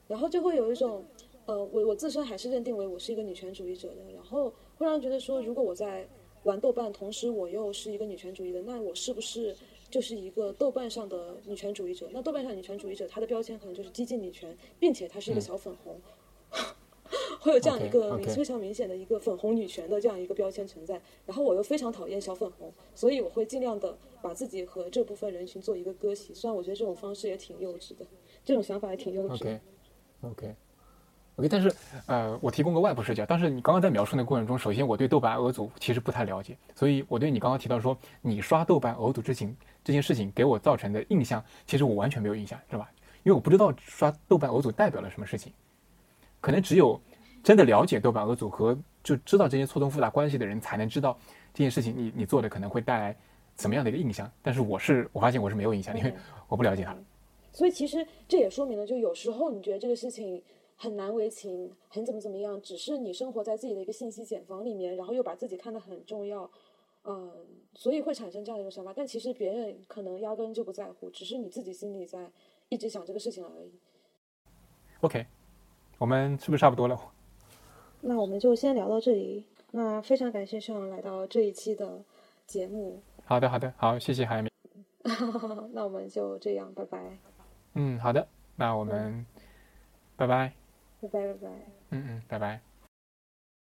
然后就会有一种，呃，我我自身还是认定为我是一个女权主义者的，然后会让人觉得说，如果我在玩豆瓣，同时我又是一个女权主义的，那我是不是就是一个豆瓣上的女权主义者？那豆瓣上女权主义者，她的标签可能就是激进女权，并且她是一个小粉红。会有这样一个非常明显的一个粉红女权的这样一个标签存在，然后我又非常讨厌小粉红，所以我会尽量的把自己和这部分人群做一个割席。虽然我觉得这种方式也挺幼稚的，这种想法也挺幼稚的。OK OK OK，但是呃，我提供个外部视角。但是你刚刚在描述那个过程中，首先我对豆瓣俄组其实不太了解，所以我对你刚刚提到说你刷豆瓣俄组之情这件事情给我造成的印象，其实我完全没有印象，是吧？因为我不知道刷豆瓣俄组代表了什么事情，可能只有真的了解豆瓣俄组和就知道这些错综复杂关系的人，才能知道这件事情你你做的可能会带来怎么样的一个印象。但是我是我发现我是没有印象，因为我不了解它。所以其实这也说明了，就有时候你觉得这个事情很难为情，很怎么怎么样，只是你生活在自己的一个信息茧房里面，然后又把自己看得很重要，嗯，所以会产生这样一种想法。但其实别人可能压根就不在乎，只是你自己心里在一直想这个事情而已。OK，我们是不是差不多了？那我们就先聊到这里。那非常感谢上来到这一期的节目，好的，好的，好，谢谢海米。那我们就这样，拜拜，嗯，好的，那我们拜拜。拜拜，拜拜。嗯嗯，拜拜。